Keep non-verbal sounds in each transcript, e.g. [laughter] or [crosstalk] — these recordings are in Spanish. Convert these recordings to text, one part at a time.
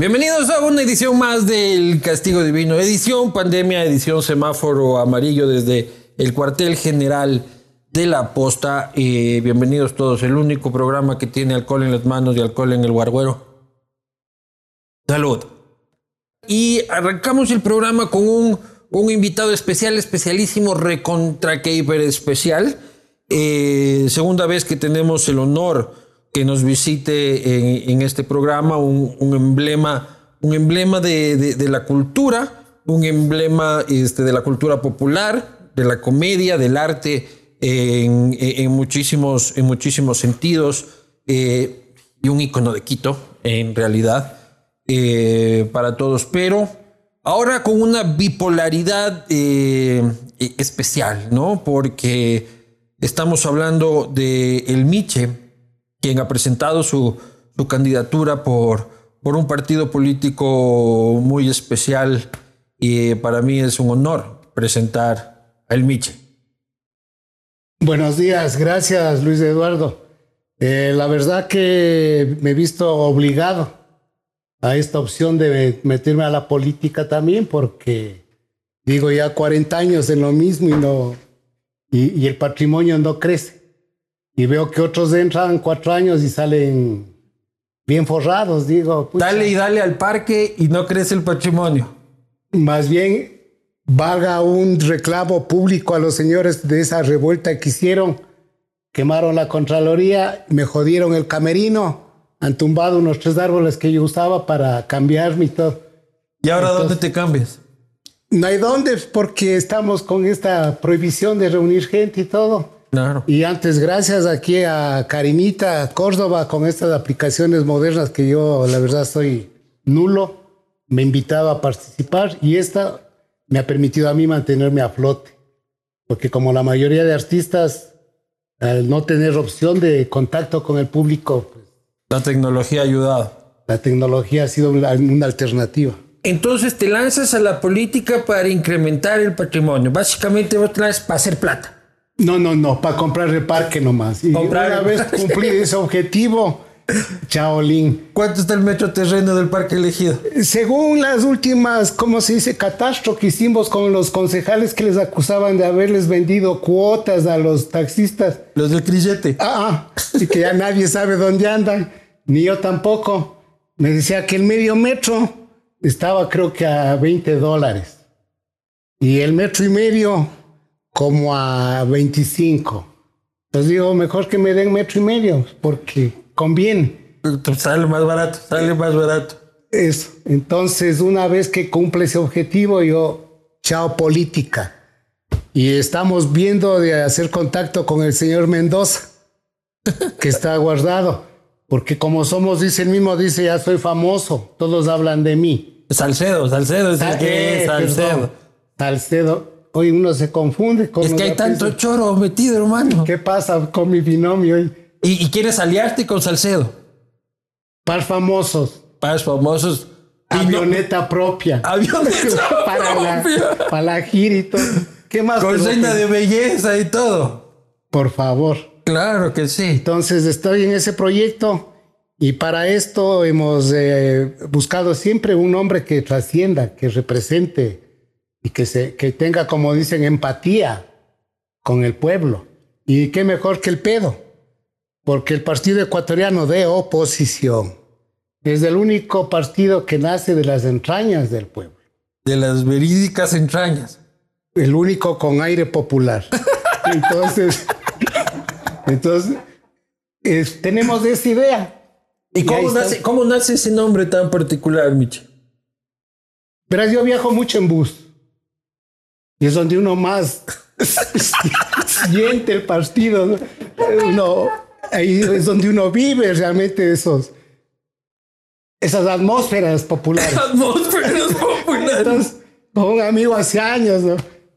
Bienvenidos a una edición más del Castigo Divino, edición pandemia, edición semáforo amarillo desde el cuartel general de la posta. Eh, bienvenidos todos, el único programa que tiene alcohol en las manos y alcohol en el guarguero. Salud. Y arrancamos el programa con un, invitado especial, especialísimo, recontra que especial. Eh, segunda vez que tenemos el honor que nos visite en, este programa, un, emblema, un emblema de, la cultura, un emblema este, de la cultura popular, de la comedia, del arte en, muchísimos, en muchísimos sentidos, eh, y un icono de Quito, en realidad, eh, para todos. Pero ahora con una bipolaridad eh, especial, ¿no? Porque estamos hablando de El Miche quien ha presentado su, candidatura por, por un partido político muy especial y para mí es un honor presentar a El Miche. Buenos días, gracias Luis Eduardo. Eh, la verdad que me he visto obligado a esta opción de meterme a la política también porque digo ya 40 años en lo mismo y no y el patrimonio no crece y veo que otros entran cuatro años y salen bien forrados, digo. Dale y dale al parque y no crece el patrimonio. Más bien, vaga un reclamo público a los señores de esa revuelta que hicieron. Quemaron la Contraloría, me jodieron el camerino, han tumbado unos tres árboles que yo usaba para cambiarme y todo. ¿Y ahora dónde te cambias? No hay dónde, porque estamos con esta prohibición de reunir gente y todo. Y antes, gracias aquí a Karinita Córdoba con estas aplicaciones modernas que yo, la verdad, soy nulo, me invitaba a participar y esta me ha permitido a mí mantenerme a flote. Porque como la mayoría de artistas, al no tener opción de contacto con el público, pues, la tecnología ha ayudado. La tecnología ha sido una, una alternativa. Entonces te lanzas a la política para incrementar el patrimonio. Básicamente vos te lanzas para hacer plata. No, no, no, para comprar el parque nomás. Y una vez cumplir ese objetivo, Chaolín. ¿Cuánto está el metro terreno del parque elegido? Según las últimas, ¿cómo se dice? Catastro que hicimos con los concejales que les acusaban de haberles vendido cuotas a los taxistas. Los del crillete. Ah, ah, y que ya nadie sabe dónde andan, ni yo tampoco. Me decía que el medio metro estaba creo que a 20 dólares. Y el metro y medio como a 25. Entonces digo, mejor que me den metro y medio, porque conviene. Sale más barato, sale más barato. Eso. Entonces, una vez que cumple ese objetivo, yo, chao política. Y estamos viendo de hacer contacto con el señor Mendoza, que está guardado. Porque como somos, dice el mismo, dice, ya soy famoso, todos hablan de mí. Salcedo, Salcedo es el ah, que es, eh, Salcedo. Salcedo. Hoy uno se confunde con. Es que hay tanto choro metido, hermano. ¿Qué pasa con mi binomio hoy? ¿Y, quieres aliarte con Salcedo? Par famosos. Par famosos. Avioneta propia. [laughs] Avioneta [laughs] para La, para la gira y todo. ¿Qué más? Con de belleza y todo. Por favor. Claro que sí. Entonces estoy en ese proyecto y para esto hemos eh, buscado siempre un hombre que trascienda, que represente y que, se, que tenga, como dicen, empatía con el pueblo. Y qué mejor que el pedo, porque el partido ecuatoriano de oposición es el único partido que nace de las entrañas del pueblo. De las verídicas entrañas. El único con aire popular. [laughs] entonces, entonces tenemos esa idea. ¿Y, cómo, nace, cómo nace ese nombre tan particular, Miche? Verás, yo viajo mucho en bus. Y es donde uno más [laughs] siente el partido. Uno, ahí es donde uno vive realmente esos, esas atmósferas populares. [laughs] Atmósferas populares. Entonces, con un amigo hace años, ¿no?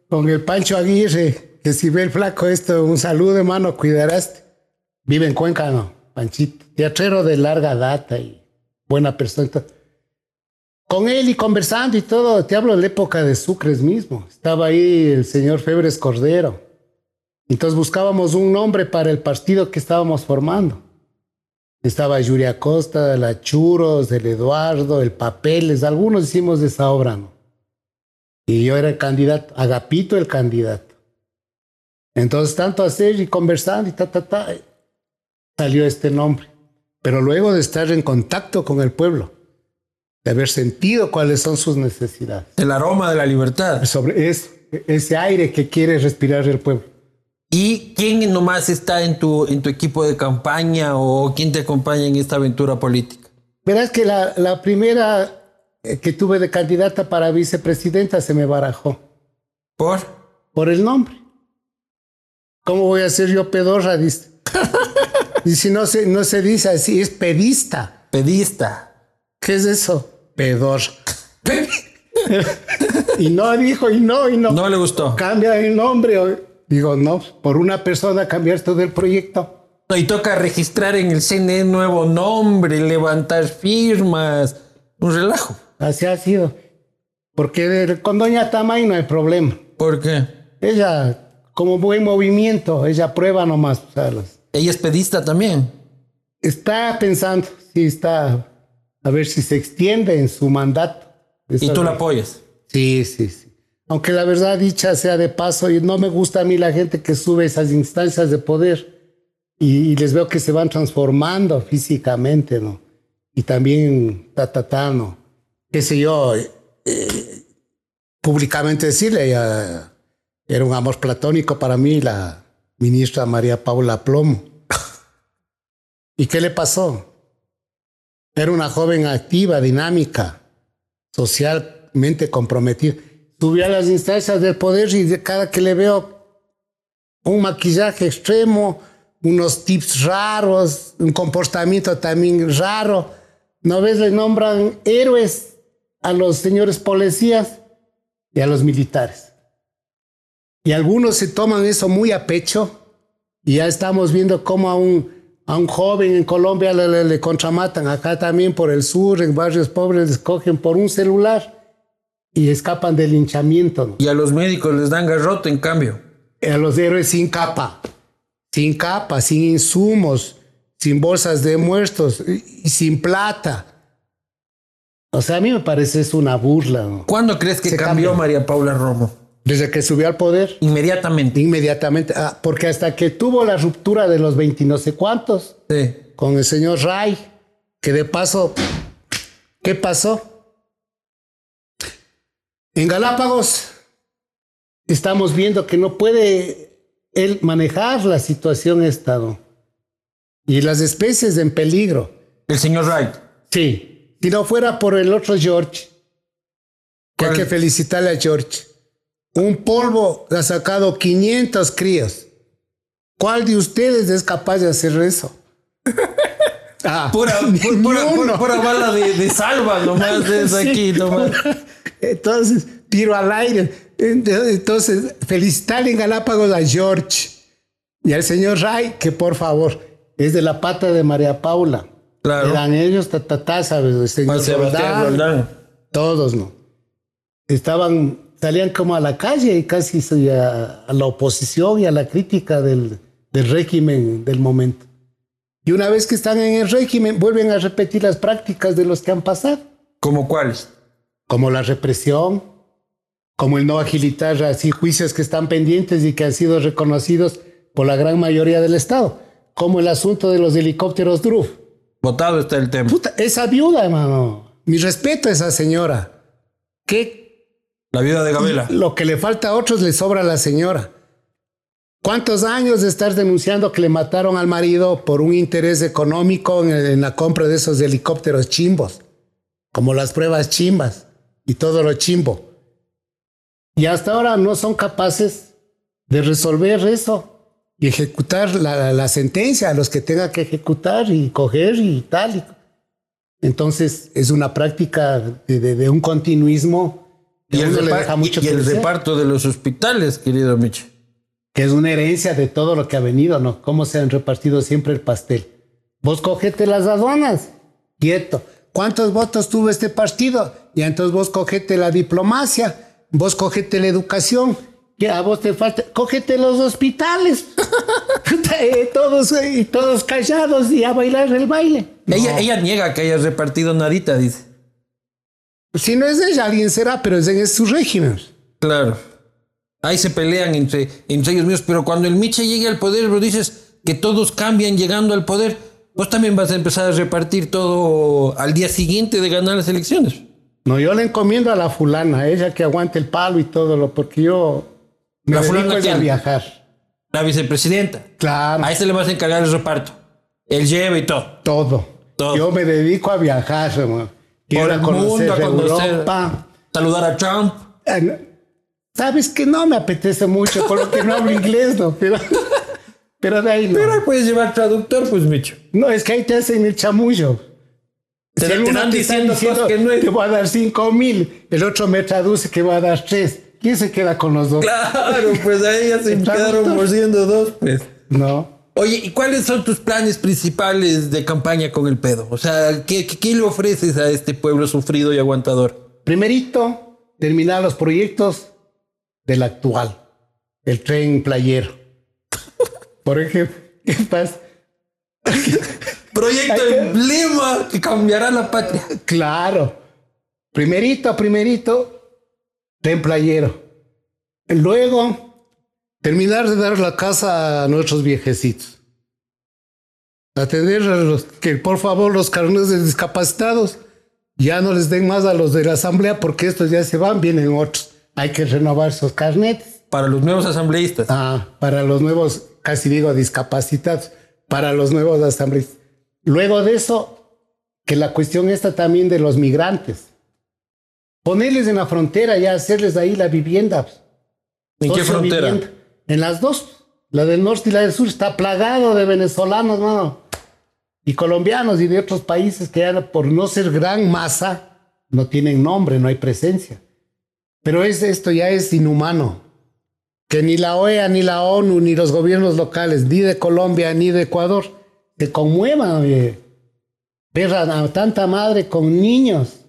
con el Pancho Aguirre, que si ve el flaco esto, un saludo hermano, cuidarás. Vive en Cuenca, ¿no? Panchito, teatrero de larga data y buena persona con él y conversando y todo. Te hablo de la época de Sucres mismo. Estaba ahí el señor Febres Cordero. Entonces buscábamos un nombre para el partido que estábamos formando. Estaba Yuri Acosta, la Churos, el Eduardo, el Papeles, algunos hicimos de esa obra, ¿no? Y yo era el candidato, Agapito el candidato. Entonces, tanto hacer y conversando y ta, ta, ta, salió este nombre. Pero luego de estar en contacto con el pueblo, de haber sentido cuáles son sus necesidades. El aroma de la libertad. Sobre es, ese aire que quiere respirar el pueblo. ¿Y quién nomás está en tu, en tu equipo de campaña o quién te acompaña en esta aventura política? Verás que la, la primera eh, que tuve de candidata para vicepresidenta se me barajó. ¿Por? Por el nombre. ¿Cómo voy a ser yo pedorra? Dice. [laughs] y si no se, no se dice así, es pedista. Pedista. ¿Qué es eso? Pedor. y no dijo, y no, y no. No le gustó. Cambia el nombre. Digo, no, por una persona cambiar todo el proyecto. Y toca registrar en el CNE nuevo nombre, levantar firmas. Un relajo. Así ha sido. Porque con Doña Tamay no hay problema. ¿Por qué? Ella, como buen movimiento, ella prueba nomás. Ella es pedista también. Está pensando, sí, está a ver si se extiende en su mandato. ¿Y tú la apoyas? Sí, sí, sí. Aunque la verdad dicha sea de paso, y no me gusta a mí la gente que sube esas instancias de poder y, les veo que se van transformando físicamente, ¿no? Y también, ta, ta, ta, ¿no? qué sé yo, eh, públicamente decirle, ella, era un amor platónico para mí la ministra María Paula Plomo. [laughs] ¿Y qué le pasó? Era una joven activa, dinámica, socialmente comprometida. Subía a las instancias del poder y de cada que le veo un maquillaje extremo, unos tips raros, un comportamiento también raro. ¿No ves? Le nombran héroes a los señores policías y a los militares. Y algunos se toman eso muy a pecho y ya estamos viendo cómo a un, a un joven en Colombia le, le, contramatan. Acá también por el sur, en barrios pobres, les cogen por un celular y escapan del linchamiento. Y a los médicos les dan garrote en cambio. A los héroes sin capa, sin capa, sin insumos, sin bolsas de muertos y sin plata. O sea, a mí me parece es una burla. ¿Cuándo crees que cambió María Paula Romo? Desde que subió al poder. Inmediatamente. Inmediatamente. Ah, porque hasta que tuvo la ruptura de los 20 no sé cuántos. Sí. Con el señor Ray. Que de paso, ¿qué pasó? En Galápagos estamos viendo que no puede él manejar la situación estado. Y las especies en peligro. El señor Ray. Sí. Si no fuera por el otro George, que hay que felicitarle a George. Un polvo ha sacado 500 críos. ¿Cuál de ustedes es capaz de hacer eso? [laughs] Ah, pura, bala de, salva nomás es [laughs] aquí nomás. Entonces, tiro al aire. Entonces, felicitarle en Galápagos a George y al señor Ray, que por favor, es de la pata de María Paula. Claro. Eran ellos, ta, ta, ta, ¿sabes? El señor Roldán, Todos, ¿no? Estaban, salían como a la calle y casi a, a la oposición y a la crítica del, del régimen del momento. Y una vez que están en el régimen, vuelven a repetir las prácticas de los que han pasado. ¿Como cuáles? Como la represión, como el no agilitar así juicios que están pendientes y que han sido reconocidos por la gran mayoría del Estado, como el asunto de los helicópteros DRUF. Votado está el tema. Puta, esa viuda, hermano. Mi respeto a esa señora. ¿Qué? La viuda de Gabela. Lo que le falta a otros le sobra a la señora. ¿Cuántos años de estar denunciando que le mataron al marido por un interés económico en, la compra de esos helicópteros chimbos? Como las pruebas chimbas y todo lo chimbo. Y hasta ahora no son capaces de resolver eso y ejecutar la, sentencia a los que tenga que ejecutar y coger y tal. Entonces es una práctica de, un continuismo y el, y el reparto de los hospitales, querido Micho. Que es una herencia de todo lo que ha venido, ¿no? Cómo se han repartido siempre el pastel. Vos cogete las aduanas, quieto. ¿Cuántos votos tuvo este partido? Y entonces vos cogete la diplomacia, vos cogete la educación que a vos te falta, cógete los hospitales. [laughs] Eh, todos, eh, todos callados y a bailar el baile. Ella, ella niega que haya repartido nadita, dice. Si no es ella, alguien será, pero es en su régimen. Claro. Ahí se pelean entre, entre ellos mismos, pero cuando el Miche llegue al poder, vos dices que todos cambian llegando al poder, vos también vas a empezar a repartir todo al día siguiente de ganar las elecciones. No, yo le encomiendo a la fulana, ella que aguante el palo y todo lo, porque yo me la fulana a viajar. La vicepresidenta. Claro. A este le vas a encargar el reparto. El lleve y todo. Todo. todo. Yo me dedico a viajar, hermano. Por el mundo, a conocer, saludar a Trump. Sabes que no me apetece mucho, por lo que no hablo inglés, ¿no? Pero, pero de ahí no. Pero ahí puedes llevar traductor, pues, Micho. No, es que ahí te hacen el chamullo. Te, si están diciendo, cosas que no es. Te voy a dar cinco mil, el otro me traduce que va a dar tres. ¿Quién se queda con los dos? Claro, pues ahí ya se quedaron mordiendo dos, pues. No. Oye, ¿y cuáles son tus planes principales de campaña con el pedo? O sea, ¿qué, qué, le ofreces a este pueblo sufrido y aguantador? Primerito, terminar los proyectos del actual, el tren playero. [laughs] Por ejemplo, ¿qué pasa? [laughs] Proyecto emblema que cambiará la patria. Claro. Primerito, primerito, tren playero. Luego, Terminar de dar la casa a nuestros viejecitos. Atender a los que por favor los carnes de discapacitados ya no les den más a los de la asamblea porque estos ya se van, vienen otros. Hay que renovar esos carnetes. Para los nuevos asambleístas. Ah, para los nuevos, casi digo discapacitados, para los nuevos asambleístas. Luego de eso, que la cuestión está también de los migrantes. Ponerles en la frontera ya, hacerles ahí la vivienda. ¿En qué frontera? En las dos, la del norte y la del sur, está plagado de venezolanos, mano. Y colombianos y de otros países que ya por no ser gran masa, no tienen nombre, no hay presencia. Pero es, esto ya es inhumano. Que ni la OEA, ni la ONU, ni los gobiernos locales, ni de Colombia, ni de Ecuador, se conmuevan, Ver a tanta madre con niños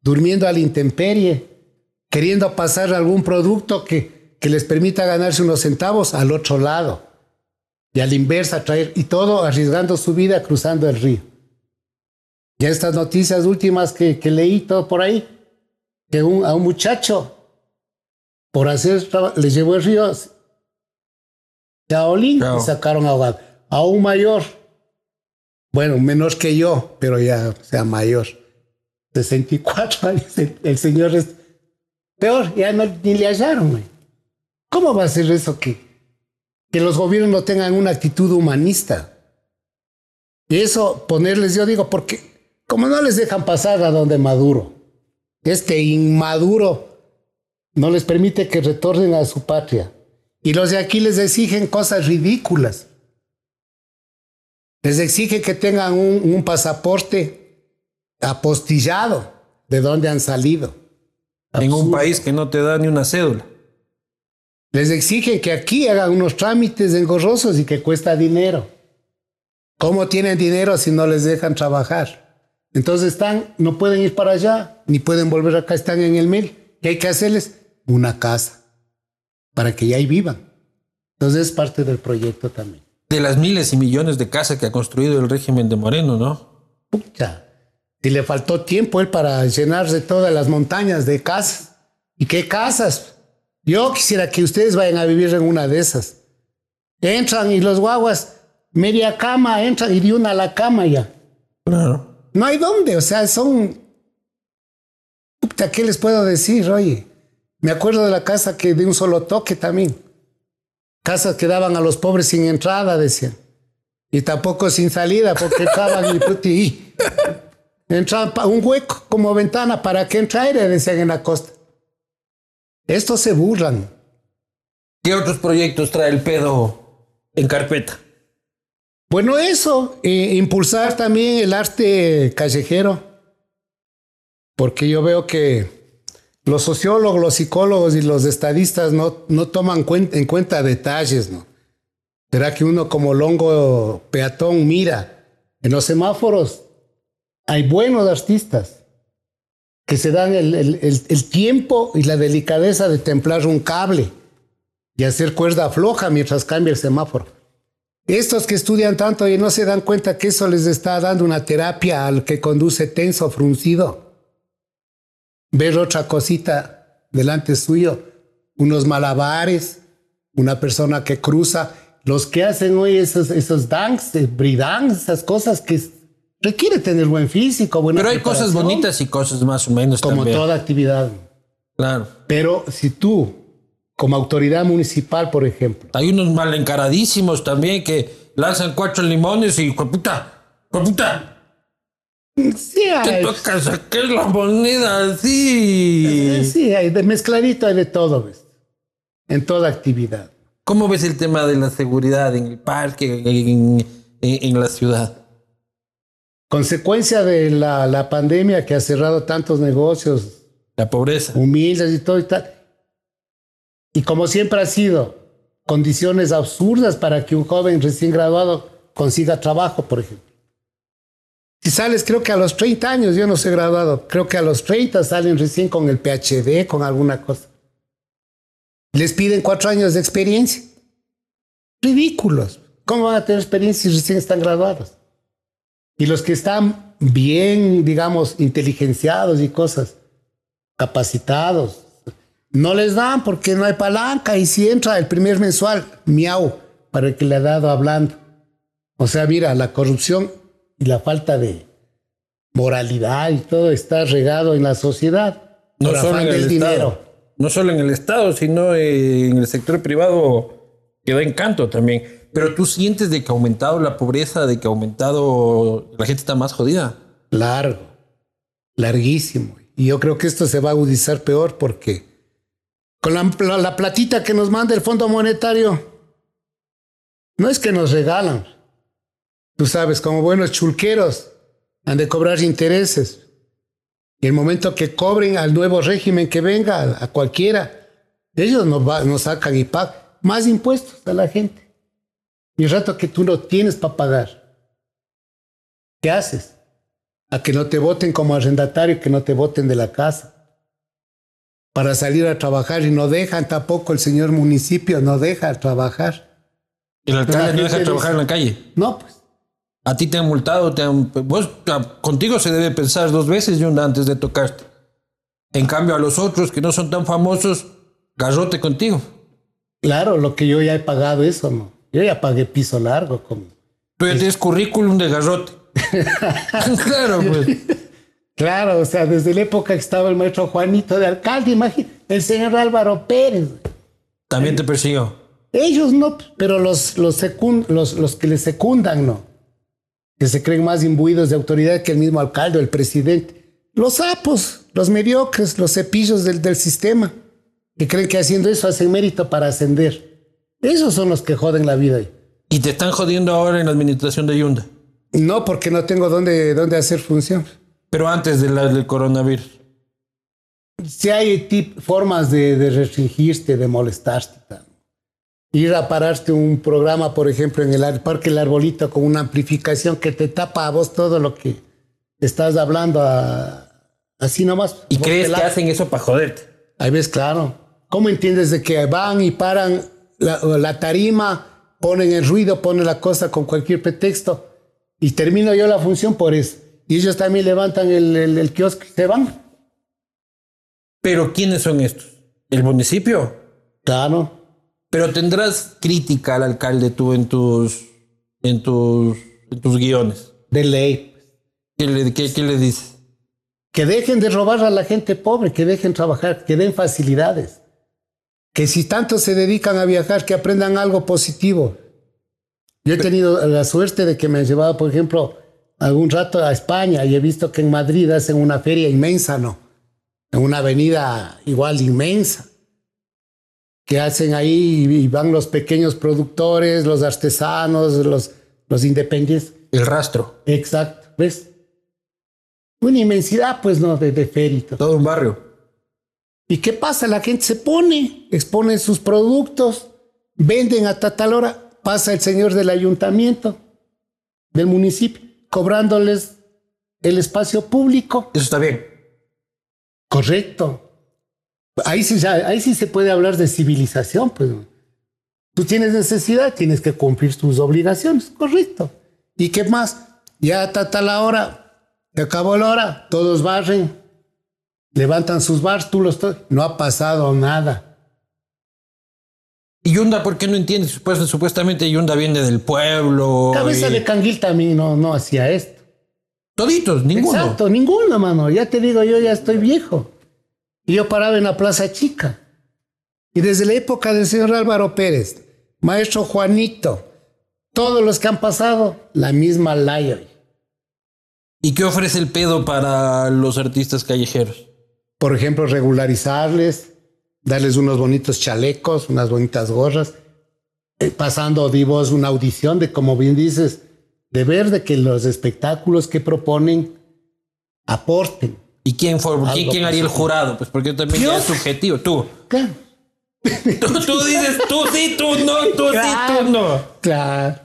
durmiendo a la intemperie, queriendo pasar algún producto que que les permita ganarse unos centavos al otro lado. Y a la inversa traer, y todo arriesgando su vida cruzando el río. Ya estas noticias últimas que, leí todo por ahí, que a un muchacho, por hacer, le llevó el río a Olin y sacaron ahogado. A un mayor, bueno, menos que yo, pero ya sea mayor, 64 [laughs] años, el, señor es peor, ya no, ni le hallaron. ¿Cómo va a ser eso que, que los gobiernos no tengan una actitud humanista? Y eso ponerles, yo digo, porque como no les dejan pasar a donde Maduro, este inmaduro no les permite que retornen a su patria. Y los de aquí les exigen cosas ridículas. Les exigen que tengan un, un pasaporte apostillado de dónde han salido. En un país que no te da ni una cédula. Les exige que aquí hagan unos trámites engorrosos y que cuesta dinero. ¿Cómo tienen dinero si no les dejan trabajar? Entonces están, no pueden ir para allá, ni pueden volver acá, están en el mil. ¿Qué hay que hacerles? Una casa, para que ya ahí vivan. Entonces es parte del proyecto también. De las miles y millones de casas que ha construido el régimen de Moreno, ¿no? Pucha. Si le faltó tiempo él para llenarse todas las montañas de casas. ¿Y qué casas? Yo quisiera que ustedes vayan a vivir en una de esas. Entran y los guaguas, media cama, entran y de una a la cama ya. Claro. No hay dónde, o sea, son... ¿qué les puedo decir? Oye, me acuerdo de la casa que de un solo toque también. Casas que daban a los pobres sin entrada, decían. Y tampoco sin salida, porque entraban y, y entraban un hueco como ventana para que entre aire, decían en la costa. Estos se burlan. ¿Qué otros proyectos trae el pedo en carpeta? Bueno, eso, impulsar también el arte callejero, porque yo veo que los sociólogos, los psicólogos y los estadistas no, no toman en cuenta detalles, ¿no? Será que uno como longo peatón mira, en los semáforos hay buenos artistas, que se dan el, tiempo y la delicadeza de templar un cable y hacer cuerda floja mientras cambia el semáforo. Estos que estudian tanto y no se dan cuenta que eso les está dando una terapia al que conduce tenso, fruncido. Ver otra cosita delante suyo, unos malabares, una persona que cruza, los que hacen hoy esos, esos danks, eh, esas cosas que requiere tener buen físico, buena Pero hay cosas bonitas y cosas más o menos Como toda actividad. Claro. Pero si tú como autoridad municipal, por ejemplo. Hay unos mal encaradísimos también que lanzan cuatro limones y puta, puta. Sí, hay. Te toca sacar la moneda así. Sí, hay de mezcladito, hay de todo, ¿ves? En toda actividad. ¿Cómo ves el tema de la seguridad en el parque, en, en, la ciudad? Consecuencia de la, la pandemia que ha cerrado tantos negocios. La pobreza. Humildes y todo y tal y como siempre ha sido, condiciones absurdas para que un joven recién graduado consiga trabajo, por ejemplo. Si sales, creo que a los 30 años, yo no soy graduado, creo que a los 30 salen recién con el PhD, con alguna cosa. Les piden cuatro años de experiencia. Ridículos. ¿Cómo van a tener experiencia si recién están graduados? Y los que están bien, digamos, inteligenciados y cosas, capacitados, no les dan porque no hay palanca y si entra el primer mensual, miau, para el que le ha dado hablando. O sea, mira, la corrupción y la falta de moralidad y todo está regado en la sociedad. No solo en el dinero. Estado. No solo en el Estado, sino en el sector privado que da encanto también. Pero tú sientes de que ha aumentado la pobreza, de que ha aumentado, la gente está más jodida. Largo, larguísimo. Y yo creo que esto se va a agudizar peor porque con la, platita que nos manda el Fondo Monetario. No es que nos regalan. Tú sabes, como buenos chulqueros, han de cobrar intereses. Y el momento que cobren al nuevo régimen que venga, a, cualquiera, ellos nos, nos sacan y pagan más impuestos a la gente. Y el rato que tú no tienes para pagar, ¿qué haces? A que no te voten como arrendatario, que no te voten de la casa para salir a trabajar y no dejan tampoco el señor municipio, no deja trabajar. ¿El alcalde no deja trabajar en la calle? No, pues. A ti te han multado, te han, vos, contigo se debe pensar dos veces, Yunda, antes de tocarte. En cambio, a los otros que no son tan famosos, garrote contigo. Claro, lo que yo ya he pagado eso, ¿no? Yo ya pagué piso largo. Tú ya tienes currículum de garrote. [laughs] claro, pues. Claro, o sea, desde la época que estaba el maestro Juanito de alcalde, imagínate, el señor Álvaro Pérez. También te persiguió. Ellos no, pero los, los, los, los que le secundan no. Que se creen más imbuidos de autoridad que el mismo alcalde o el presidente. Los sapos, los mediocres, los cepillos del, del sistema, que creen que haciendo eso hacen mérito para ascender. Esos son los que joden la vida. ¿Y te están jodiendo ahora en la administración de Yunda? No, porque no tengo dónde, dónde hacer función. Pero antes del coronavirus. Si hay formas de, restringirte, de molestarte. Ir a pararte un programa, por ejemplo, en el Parque El Arbolito con una amplificación que te tapa a vos todo lo que estás hablando así nomás. ¿Y crees que hacen eso para joderte? Ahí ves, claro. ¿Cómo entiendes de que van y paran la, la tarima, ponen el ruido, ponen la cosa con cualquier pretexto y termino yo la función por eso? Y ellos también levantan el, el, kiosco y se van. Pero ¿quiénes son estos? ¿El municipio? Claro. Pero tendrás crítica al alcalde tú en tus, en tus, en tus guiones. De ley. ¿Qué le, qué, qué le dices? Que dejen de robar a la gente pobre, que dejen trabajar, que den facilidades. Que si tanto se dedican a viajar, que aprendan algo positivo. Yo he tenido la suerte de que me han llevado, por ejemplo, algún rato a España y he visto que en Madrid hacen una feria inmensa, ¿no? En una avenida igual inmensa. Que hacen ahí y van los pequeños productores, los artesanos, los, los independientes. El rastro. Exacto, ¿ves? Una inmensidad, pues, ¿no? De, de feria. Todo un barrio. ¿Y qué pasa? La gente se pone, expone sus productos, venden a tal hora, pasa el señor del ayuntamiento, del municipio cobrándoles el espacio público. Eso está bien. Correcto. Ahí sí, ahí sí se puede hablar de civilización, pues. Tú tienes necesidad, tienes que cumplir tus obligaciones, correcto. ¿Y qué más? Ya está la hora, te acabó la hora, todos barren, levantan sus bars, tú los... No ha pasado nada. ¿Y Yunda por qué no entiendes? Pues, supuestamente Yunda viene del pueblo. Cabeza de canguil también no, no hacía esto. Toditos, ninguno. Exacto, ninguno, mano. Ya te digo, yo ya estoy viejo. Y yo paraba en la Plaza Chica. Y desde la época del señor Álvaro Pérez, maestro Juanito, todos los que han pasado, la misma laya. ¿Y qué ofrece el pedo para los artistas callejeros? Por ejemplo, regularizarles, darles unos bonitos chalecos, unas bonitas gorras, eh, pasando vivos una audición de, como bien dices, de ver de que los espectáculos que proponen aporten. ¿Y quién, fue, ¿quién, haría el jurado? Pues porque también es subjetivo, tú. Claro. [laughs] Tú, dices tú sí, tú no, tú sí, tú no. Claro.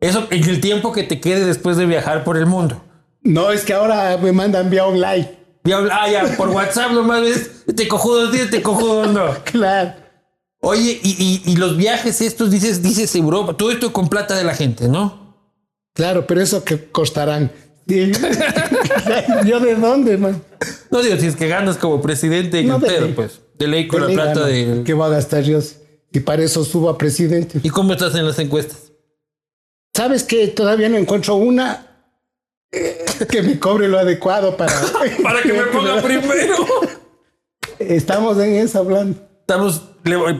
Eso en el tiempo que te quede después de viajar por el mundo. No, es que ahora me mandan vía online. Vía, ah, ya, por WhatsApp nomás ves, te cojudo sí, te cojudo no. [laughs] Claro. Oye, y, y, los viajes estos, dices, dices Europa, todo esto con plata de la gente, ¿no? Claro, pero eso que costarán. [laughs] ¿Yo de dónde, man? No digo, si es que ganas como presidente no pues. De ley con la plata de. ¿Qué va a gastar yo? Y para eso subo a presidente. ¿Y cómo estás en las encuestas? ¿Sabes que todavía no encuentro una [laughs] que me cobre lo adecuado para. [laughs] para que me [laughs] ponga primero. Estamos en eso hablando. Estamos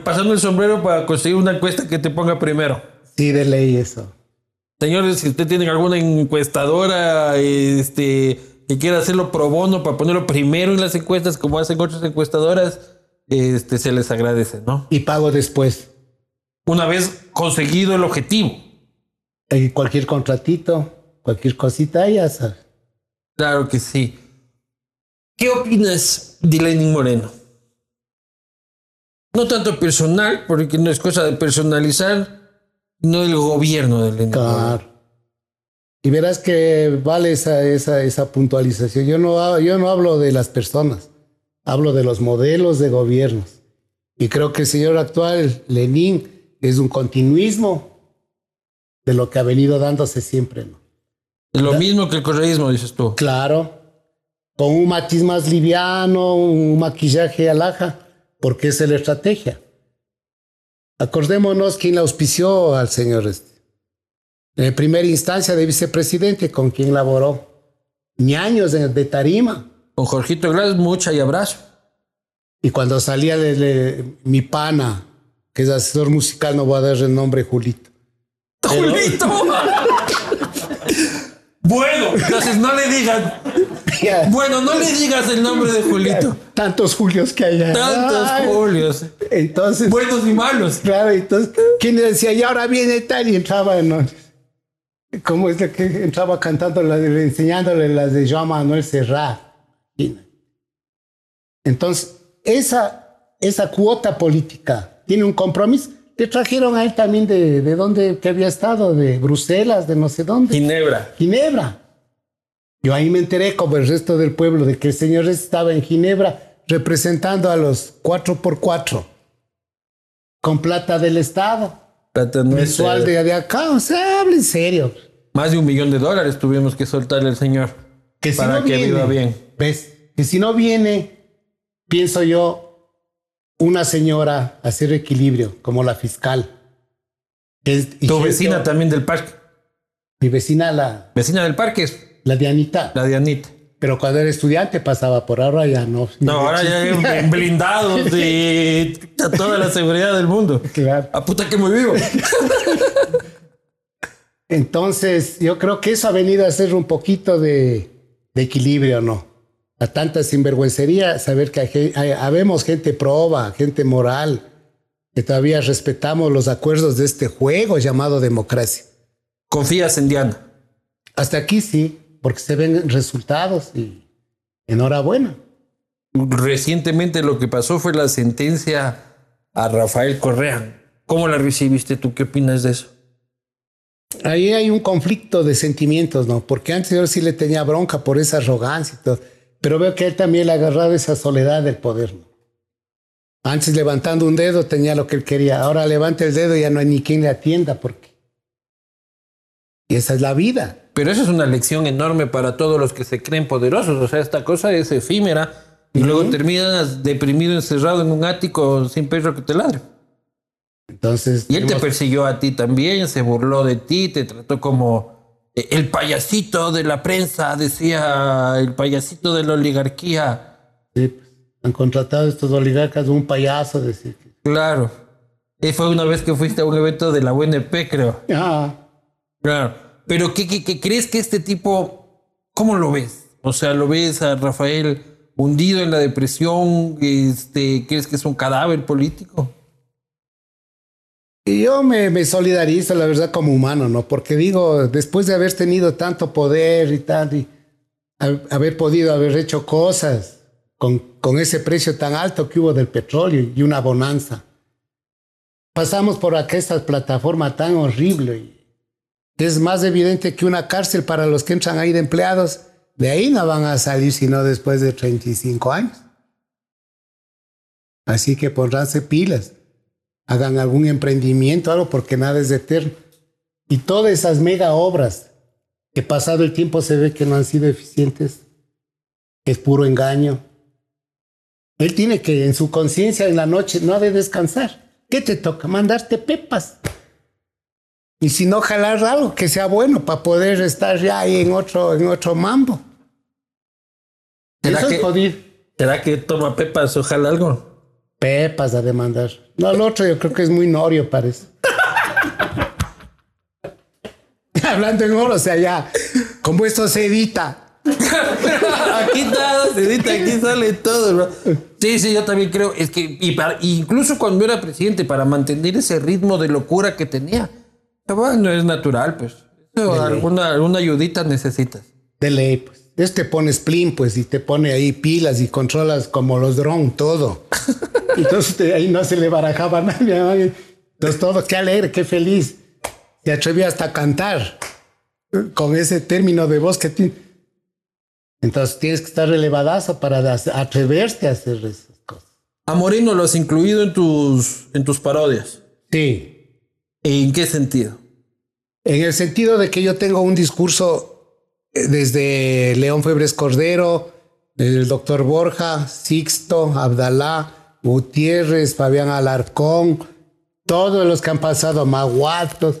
pasando el sombrero para conseguir una encuesta que te ponga primero. Sí, de ley eso. Señores, si usted tiene alguna encuestadora, este, que quiera hacerlo pro bono para ponerlo primero en las encuestas, como hacen otras encuestadoras, este, se les agradece, ¿no? Y pago después. Una vez conseguido el objetivo. Cualquier contratito, cualquier cosita, ya sabes. Claro que sí. ¿Qué opinas de Lenin Moreno? No tanto personal, porque no es cosa de personalizar, no el gobierno de Lenin claro. Y verás que vale esa, esa, esa puntualización. Yo no, yo no hablo de las personas, hablo de los modelos de gobiernos. Y creo que el señor actual, Lenin, es un continuismo de lo que ha venido dándose siempre. ¿no? Lo mismo que el correísmo, dices tú. Claro, con un matiz más liviano, un maquillaje alaja, porque esa es la estrategia. Acordémonos quién la auspició al señor este en primera instancia de vicepresidente, con quien laboró ni años de, tarima. Con Jorgito Glass, mucha y abrazo. Y cuando salía de, mi pana, que es asesor musical, no voy a dar el nombre Julito. [laughs] ¡Julito! Bueno, entonces no le digas. Bueno, no le digas el nombre de Julito. Tantos Julios que hay. Tantos Julios. Entonces. Buenos y malos. Claro, entonces, ¿quién decía? Y ahora viene tal y entraba en. ¿Cómo es que entraba cantando, enseñándole las de Joan Manuel Serrat? Entonces, esa, esa cuota política tiene un compromiso. Te trajeron a él también de, de dónde que había estado, de Bruselas, de no sé dónde. Ginebra. Ginebra. Yo ahí me enteré, como el resto del pueblo, de que el señor estaba en Ginebra representando a los cuatro por cuatro con plata del Estado mensual de, de, acá. O sea, habla en serio. Más de un millón de dólares tuvimos que soltarle al señor que para no que viene, viva bien. ¿Ves? Que si no viene, pienso yo, una señora a hacer equilibrio, como la fiscal. tu vecina también del parque. Mi vecina, la. Vecina del parque. La Dianita. La Dianita. Pero cuando era estudiante pasaba por ahora ya no. No, ahora ya hay blindados [laughs] y toda la seguridad del mundo. Claro. A puta que muy vivo. [laughs] Entonces, yo creo que eso ha venido a ser un poquito de, equilibrio, ¿no? A tanta sinvergüencería, saber que hay, habemos gente proba, gente moral, que todavía respetamos los acuerdos de este juego llamado democracia. ¿Confías en Diana? Hasta aquí sí porque se ven resultados y enhorabuena. Recientemente lo que pasó fue la sentencia a Rafael Correa. ¿Cómo la recibiste tú? ¿Qué opinas de eso? Ahí hay un conflicto de sentimientos, ¿no? Porque antes yo sí le tenía bronca por esa arrogancia y todo, pero veo que él también le ha agarrado esa soledad del poder. Antes levantando un dedo tenía lo que él quería. Ahora levanta el dedo y ya no hay ni quien le atienda porque. Y esa es la vida. Pero eso es una lección enorme para todos los que se creen poderosos. O sea, esta cosa es efímera y luego terminas deprimido, encerrado en un ático sin perro que te ladre. Entonces. Y él te persiguió a ti también, se burló de ti, te trató como el payasito de la prensa, decía el payasito de la oligarquía. Sí, han contratado estos oligarcas un payaso, decir. Claro. Y fue una vez que fuiste a un evento de la UNP, creo. Ah. Claro. Pero ¿qué, qué, qué crees que este tipo, cómo lo ves? O sea, ¿lo ves a Rafael hundido en la depresión? Este, ¿Crees que es un cadáver político? Y yo me, me, solidarizo, la verdad, como humano, ¿no? Porque digo, después de haber tenido tanto poder y tal, y haber podido haber hecho cosas con, con ese precio tan alto que hubo del petróleo y una bonanza, pasamos por esta plataforma tan horrible. Es más evidente que una cárcel para los que entran ahí de empleados, de ahí no van a salir sino después de 35 años. Así que pondránse pilas hagan algún emprendimiento, algo, porque nada es eterno. Y todas esas mega obras que pasado el tiempo se ve que no han sido eficientes, es puro engaño. Él tiene que en su conciencia en la noche no ha de descansar. ¿Qué te toca? Mandarte pepas. Y si no, jalar algo que sea bueno para poder estar ya ahí en otro, en otro mambo. ¿Será que, ¿Será que toma pepas o jala algo? Pepas a demandar. No, el otro yo creo que es muy norio, parece. [laughs] Hablando en oro, o sea, ya, como esto se edita. [laughs] aquí está, se edita, aquí sale todo, Sí, sí, yo también creo. Es que, y incluso cuando era presidente, para mantener ese ritmo de locura que tenía, no es natural, pues. alguna, alguna ayudita necesitas. De ley, pues. Este pones plin, pues, y te pone ahí pilas y controlas como los drones, todo. [laughs] Entonces ahí no se le barajaba a nadie. Entonces todo, qué alegre, qué feliz. Se atrevió hasta a cantar con ese término de voz que tiene. Entonces tienes que estar relevadazo para atreverte a hacer esas cosas. A Moreno lo has incluido en tus, en tus parodias. Sí. ¿En qué sentido? En el sentido de que yo tengo un discurso desde León Febres Cordero, el doctor Borja, Sixto, Abdalá, Gutiérrez, Fabián Alarcón, todos los que han pasado, Maguatos.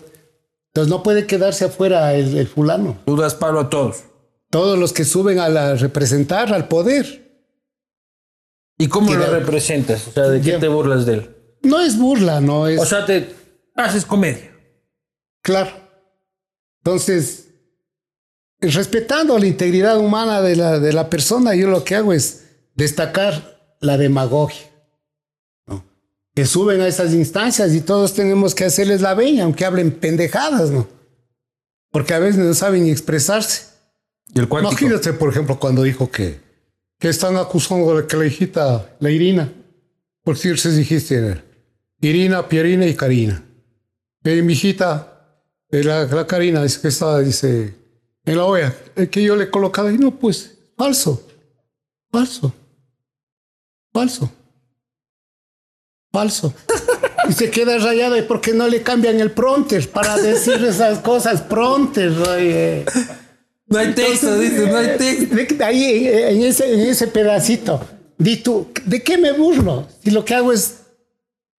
Entonces no puede quedarse afuera el, fulano. Tú das palo a todos. Todos los que suben a representar al poder. ¿Y cómo lo representas? O sea, ¿de qué te burlas de él? No es burla, no es. O sea, te haces comedia. Claro. Entonces, respetando la integridad humana de la, de la persona, yo lo que hago es destacar la demagogia que suben a esas instancias y todos tenemos que hacerles la veña, aunque hablen pendejadas, ¿no? Porque a veces no saben ni expresarse. ¿Y el Imagínate, por ejemplo, cuando dijo que, que están acusando de que la hijita, la Irina, por si se dijiste, Irina, Pierina y Karina. Y mi hijita, eh, la, la Karina, dice que está, dice, en la olla, que yo le he colocado, y no, pues, falso, falso, falso falso. Y se queda rayado. ¿Y por qué no le cambian el pronter para decir esas cosas? Pronter, oye. No hay texto, dice, no hay texto. Ahí, en ese, en ese pedacito, di tú, ¿de qué me burlo? Si lo que hago es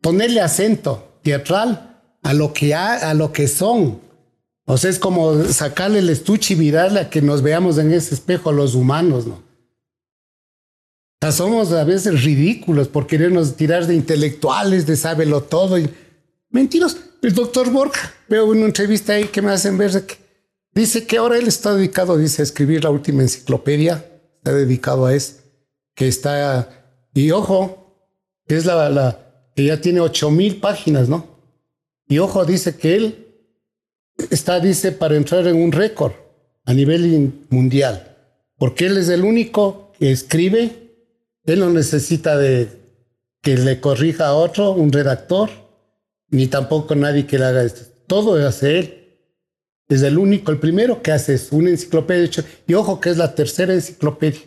ponerle acento teatral a lo que, ha, a lo que son. O sea, es como sacarle el estuche y virarle a que nos veamos en ese espejo a los humanos, ¿no? somos a veces ridículos por querernos tirar de intelectuales, de sábelo todo. Y... Mentiros. El doctor Borja, veo una entrevista ahí que me hacen ver que dice que ahora él está dedicado, dice, a escribir la última enciclopedia. Está dedicado a eso. Que está. Y ojo, que es la, la que ya tiene ocho mil páginas, ¿no? Y ojo, dice que él está, dice, para entrar en un récord a nivel mundial. Porque él es el único que escribe él no necesita de que le corrija a otro, un redactor, ni tampoco nadie que le haga esto. Todo lo hace él. Es el único, el primero que hace es una enciclopedia. Y ojo que es la tercera enciclopedia.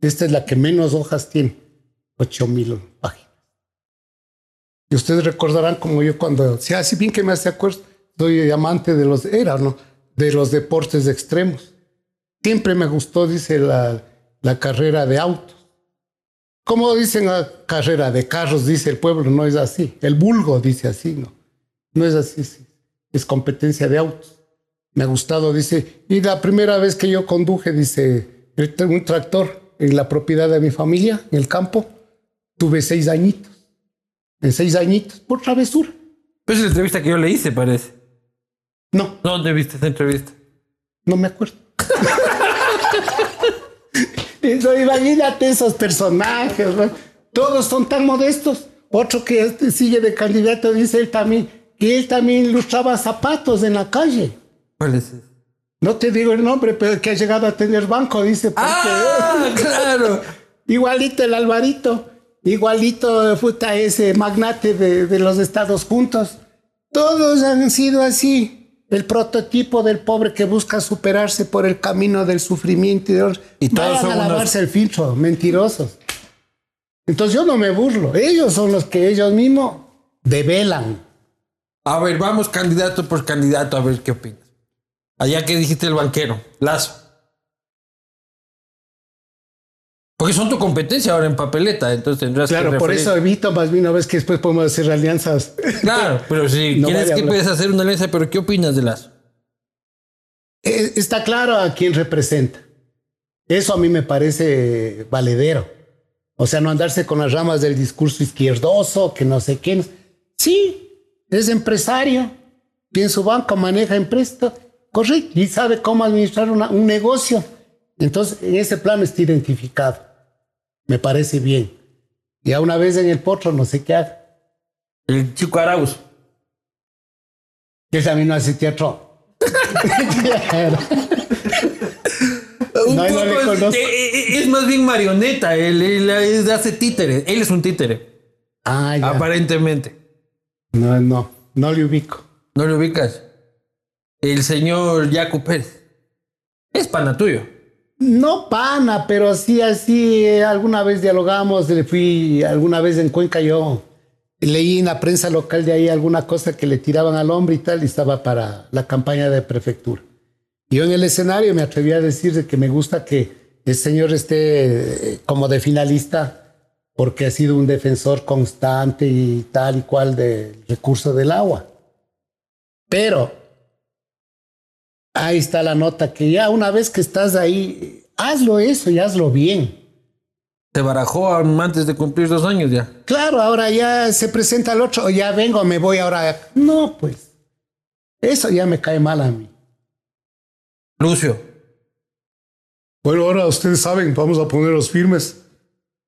Esta es la que menos hojas tiene. Ocho mil páginas. Y ustedes recordarán como yo cuando, si así bien que me hace acuerdo, soy amante de los, era, ¿no? De los deportes extremos. Siempre me gustó, dice, la, la carrera de autos. Como dicen la carrera de carros, dice el pueblo, no es así. El vulgo dice así, ¿no? No es así, sí. es competencia de autos. Me ha gustado, dice, y la primera vez que yo conduje, dice, un tractor en la propiedad de mi familia, en el campo, tuve seis añitos. En seis añitos, por travesura. Pues es la entrevista que yo le hice, parece. No. ¿Dónde viste esa entrevista? No me acuerdo. [laughs] imagínate esos personajes, todos son tan modestos. Otro que sigue de candidato dice él también que él también ilustraba zapatos en la calle. ¿Cuál es ese? No te digo el nombre, pero que ha llegado a tener banco, dice. ah, [laughs] claro. [laughs] Igualito el Alvarito, igualito puta ese magnate de, de los Estados Juntos. Todos han sido así el prototipo del pobre que busca superarse por el camino del sufrimiento y, todos van a lavarse el filtro, mentirosos. Entonces yo no me burlo, ellos son los que ellos mismos develan. A ver, vamos candidato por candidato a ver qué opinas. Allá que dijiste el banquero, Lazo. Porque son tu competencia ahora en papeleta, entonces tendrás claro, que. Claro, por eso evito más bien una vez que después podemos hacer alianzas. Claro, [laughs] pero si quieres que puedes hacer una alianza, pero ¿qué opinas de Lazo? Eh, está claro a quién representa. Eso a mí me parece valedero. O sea, no andarse con las ramas del discurso izquierdoso, que no sé quién. Sí, es empresario, tiene su banco, maneja empresa, correcto, y sabe cómo administrar un negocio. Entonces, en ese plano está identificado. Me parece bien. Y a una vez en el potro, no sé qué haga. El chico Arauz. Que también no hace teatro. [laughs] un poco es, más bien marioneta. Él, hace títere. Él es un títere. Ah, ya. Aparentemente. No, no. No le ubico. ¿No le ubicas? El señor Jaco Pérez. Es pana tuyo. No pana, pero sí así, alguna vez dialogamos, le fui alguna vez en Cuenca yo leí en la prensa local de ahí alguna cosa que le tiraban al hombre y tal, y estaba para la campaña de prefectura. Yo en el escenario me atreví a decir que me gusta que el señor esté eh, como de finalista, porque ha sido un defensor constante y tal y cual del recurso del agua. Pero Ahí está la nota que ya una vez que estás ahí, hazlo eso y hazlo bien. Se barajó antes de cumplir dos años ya. Claro, ahora ya se presenta el otro, ya vengo, me voy ahora. No, pues. Eso ya me cae mal a mí. Lucio. Bueno, ahora ustedes saben, vamos a ponerlos firmes.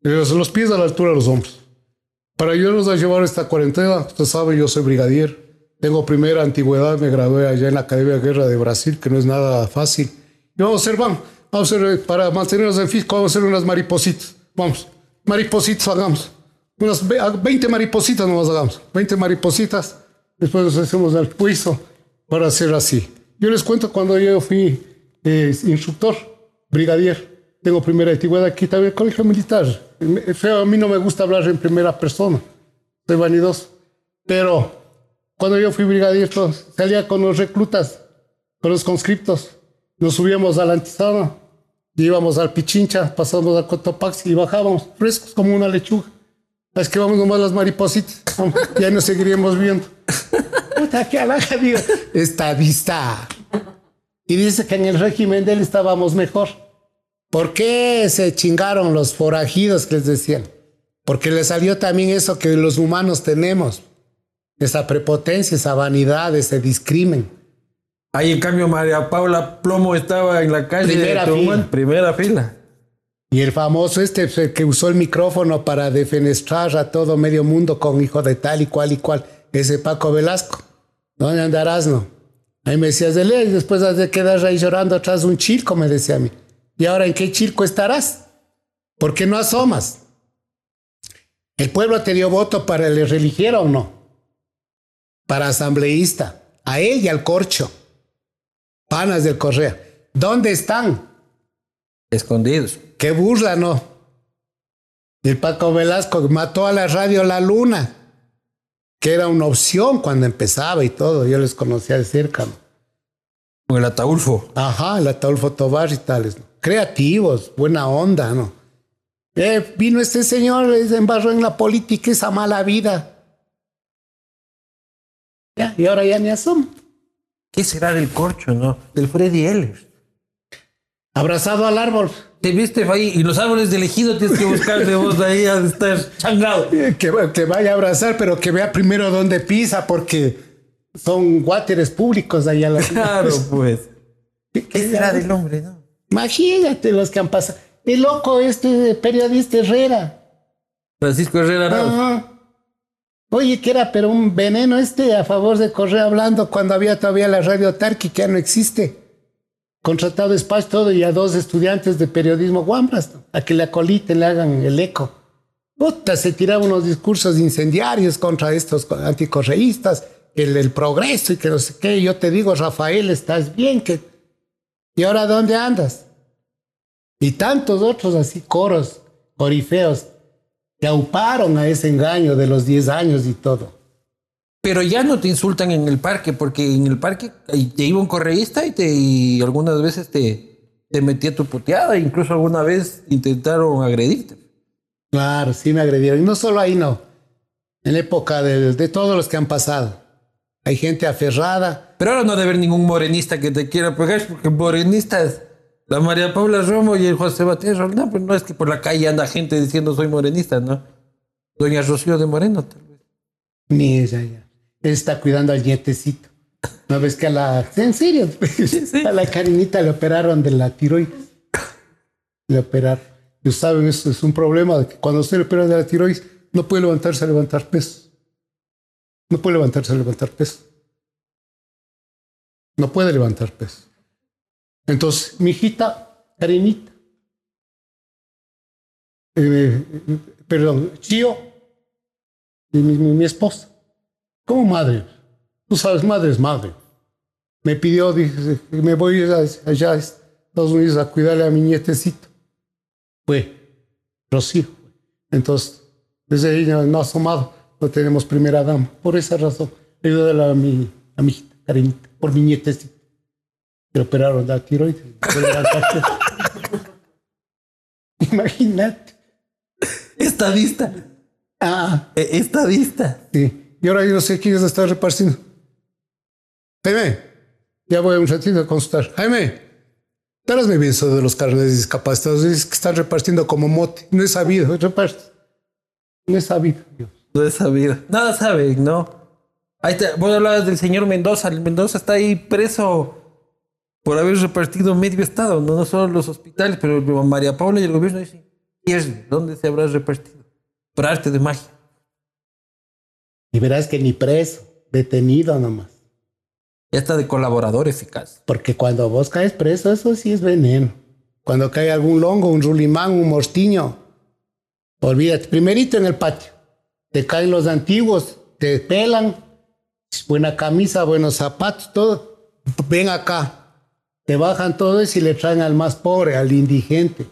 Los pies a la altura de los hombros. Para ayudarnos a llevar esta cuarentena, ustedes saben, yo soy brigadier. Tengo primera antigüedad, me gradué allá en la Academia de Guerra de Brasil, que no es nada fácil. Y vamos a hacer, vamos, vamos a hacer, eh, para mantenernos en físico, vamos a hacer unas maripositas. Vamos, maripositas hagamos. Unas 20 maripositas nos hagamos. 20 maripositas. Después nos hacemos el piso para hacer así. Yo les cuento cuando yo fui eh, instructor, brigadier. Tengo primera antigüedad aquí también, colegio militar. Feo, a mí no me gusta hablar en primera persona. Soy vanidoso. Pero cuando yo fui brigadier, salía con los reclutas, con los conscriptos. Nos subíamos a la antizana, íbamos al Pichincha, pasábamos a Cotopaxi y bajábamos frescos como una lechuga. Es que vamos nomás las maripositas. ya nos seguiríamos viendo. Puta, qué alaja, digo. Estadista. Y dice que en el régimen de él estábamos mejor. ¿Por qué se chingaron los forajidos que les decían? Porque le salió también eso que los humanos tenemos esa prepotencia, esa vanidad, ese discrimen. Ahí en cambio María Paula Plomo estaba en la calle primera de fila. primera fila. Y el famoso este que usó el micrófono para defenestrar a todo medio mundo con hijo de tal y cual y cual, ese Paco Velasco. ¿Dónde andarás, no? Ahí me decías de ley, después has de quedar ahí llorando atrás de un chilco, me decía a mí. ¿Y ahora en qué chilco estarás? ¿Por qué no asomas? ¿El pueblo te dio voto para el religiero o no? Para asambleísta, a él y al corcho. Panas del Correa. ¿Dónde están? Escondidos. Qué burla, ¿no? El Paco Velasco mató a la radio La Luna. que era una opción cuando empezaba y todo. Yo les conocía de cerca. ¿no? Con el Ataulfo. Ajá, el Ataulfo Tobar y tales. Creativos, buena onda, ¿no? Eh, vino este señor, se embarró en la política, esa mala vida. Ya, y ahora ya ni asomo. ¿Qué será del corcho, no? Del Freddy Ehlers. Abrazado al árbol. Te viste ahí y los árboles de elegido tienes que buscar de vos ahí a estar changado. Que, que vaya a abrazar, pero que vea primero dónde pisa, porque son wateres públicos allá. La [laughs] claro, [laughs] pues. ¿Qué, será del hombre, no? Imagínate los que han pasado. El loco este periodista Herrera. Francisco Herrera. Oye, que era pero un veneno este a favor de Correa hablando cuando había todavía la radio Tarqui, que ya no existe. Contratado espacio todo y a dos estudiantes de periodismo guambras, a que le acoliten, le hagan el eco. Puta, se tiraban unos discursos incendiarios contra estos anticorreístas el, progreso y que no sé qué. Yo te digo, Rafael, estás bien. ¿Y ahora dónde andas? Y tantos otros así coros, corifeos, que auparon a ese engaño de los 10 años y todo. Pero ya no te insultan en el parque, porque en el parque te iba un correísta y, te, y algunas veces te, te metía tu puteada, incluso alguna vez intentaron agredirte. Claro, sí me agredieron. Y no solo ahí, no. En la época de, de todos los que han pasado hay gente aferrada. Pero ahora no debe haber ningún morenista que te quiera pegar, porque morenistas, la María Paula Romo y el José Batero, no, pues no es que por la calle anda gente diciendo soy morenista, ¿no? Doña Rocío de Moreno, tal vez. Ni ella ya. Él está cuidando al nietecito. ¿No ves que a la... En serio, [laughs] a la carinita le operaron de la tiroides. Le operaron. Y saben, eso es un problema, de que cuando usted le operan de la tiroides, no puede levantarse a levantar peso. No puede levantarse a levantar peso. No puede levantar peso. Entonces, mi hijita, Karinita, eh, perdón, Chio, mi, mi, esposa, como madre, tú sabes, madre es madre. Me pidió, dije, me voy allá a Estados Unidos a cuidarle a mi nietecito. Fue Rocío. Entonces, desde ahí no ha asomado no tenemos primera dama. Por esa razón, ayúdale a mi, a mi hijita, cariñita, por mi nietecita. Le operaron la tiroides. [laughs] Imagínate. Estadista. Ah. E, estadista. Sí. Y ahora yo no sé quién está repartiendo. Jaime, ya voy un ratito a consultar. Jaime, tráeme bien eso de los carnes discapacitados. Es que están repartiendo como mote. No he sabido. No he sabido. Dios. No he sabido. Nada sabe, ¿no? Ahí te, vos hablabas del señor Mendoza. El Mendoza está ahí preso por haber repartido medio estado, no, no solo los hospitales, pero María Paula y el gobierno dicen, ¿dónde se habrá repartido? Por arte de magia. Y verás que ni preso, detenido nomás. Ya está de colaborador eficaz. Porque cuando vos caes preso, eso sí es veneno. Cuando cae algún longo, un rulimán, un mostiño, olvídate, primerito en el patio te caen los antiguos, te pelan, buena camisa, buenos zapatos, todo, ven acá, te bajan todo eso y le traen al más pobre, al indigente,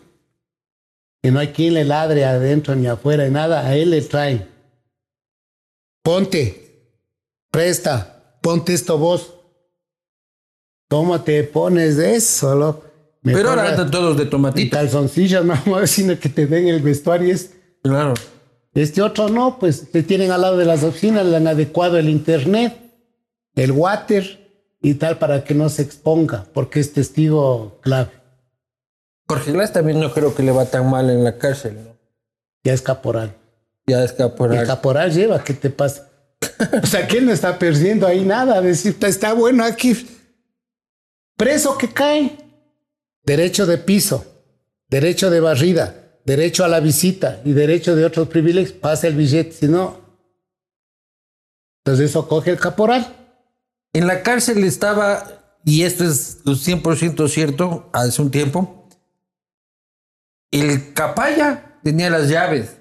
que no hay quien le ladre adentro ni afuera, nada, a él le traen. Ponte, presta, ponte esto vos. ¿Cómo te pones de eso, loco? Pero ahora están todos de tomatito. Y calzoncillas, [laughs] no, sino que te den el vestuario. Es... Claro. Este otro no, pues te tienen al lado de las oficinas, le han adecuado el internet, el water y tal para que no se exponga, porque es testigo clave. Jorge Glass también no creo que le va tan mal en la cárcel, ¿no? Ya es caporal. Ya es caporal. El caporal lleva, ¿qué te pasa? [laughs] o sea, que él no está perdiendo ahí nada, decir, está bueno aquí. Preso que cae. Derecho de piso, derecho de barrida, derecho a la visita y derecho de otros privilegios, pasa el billete, si no, entonces eso coge el caporal. En la cárcel estaba, y esto es 100% cierto, hace un tiempo, el capaya tenía las llaves.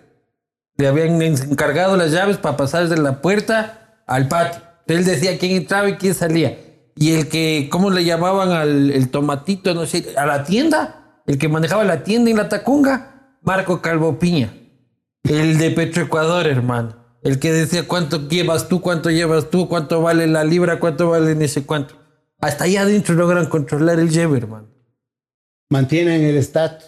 Le habían encargado las llaves para pasar de la puerta al patio. Él decía quién entraba y quién salía. Y el que, ¿cómo le llamaban al el tomatito? No sé, a la tienda. El que manejaba la tienda en la Tacunga Marco Calvo Piña, el de Petroecuador, hermano. El que decía cuánto llevas tú, cuánto llevas tú, cuánto vale la libra, cuánto vale ese cuánto. Hasta allá adentro logran controlar el lleve, hermano. Mantienen el estatus.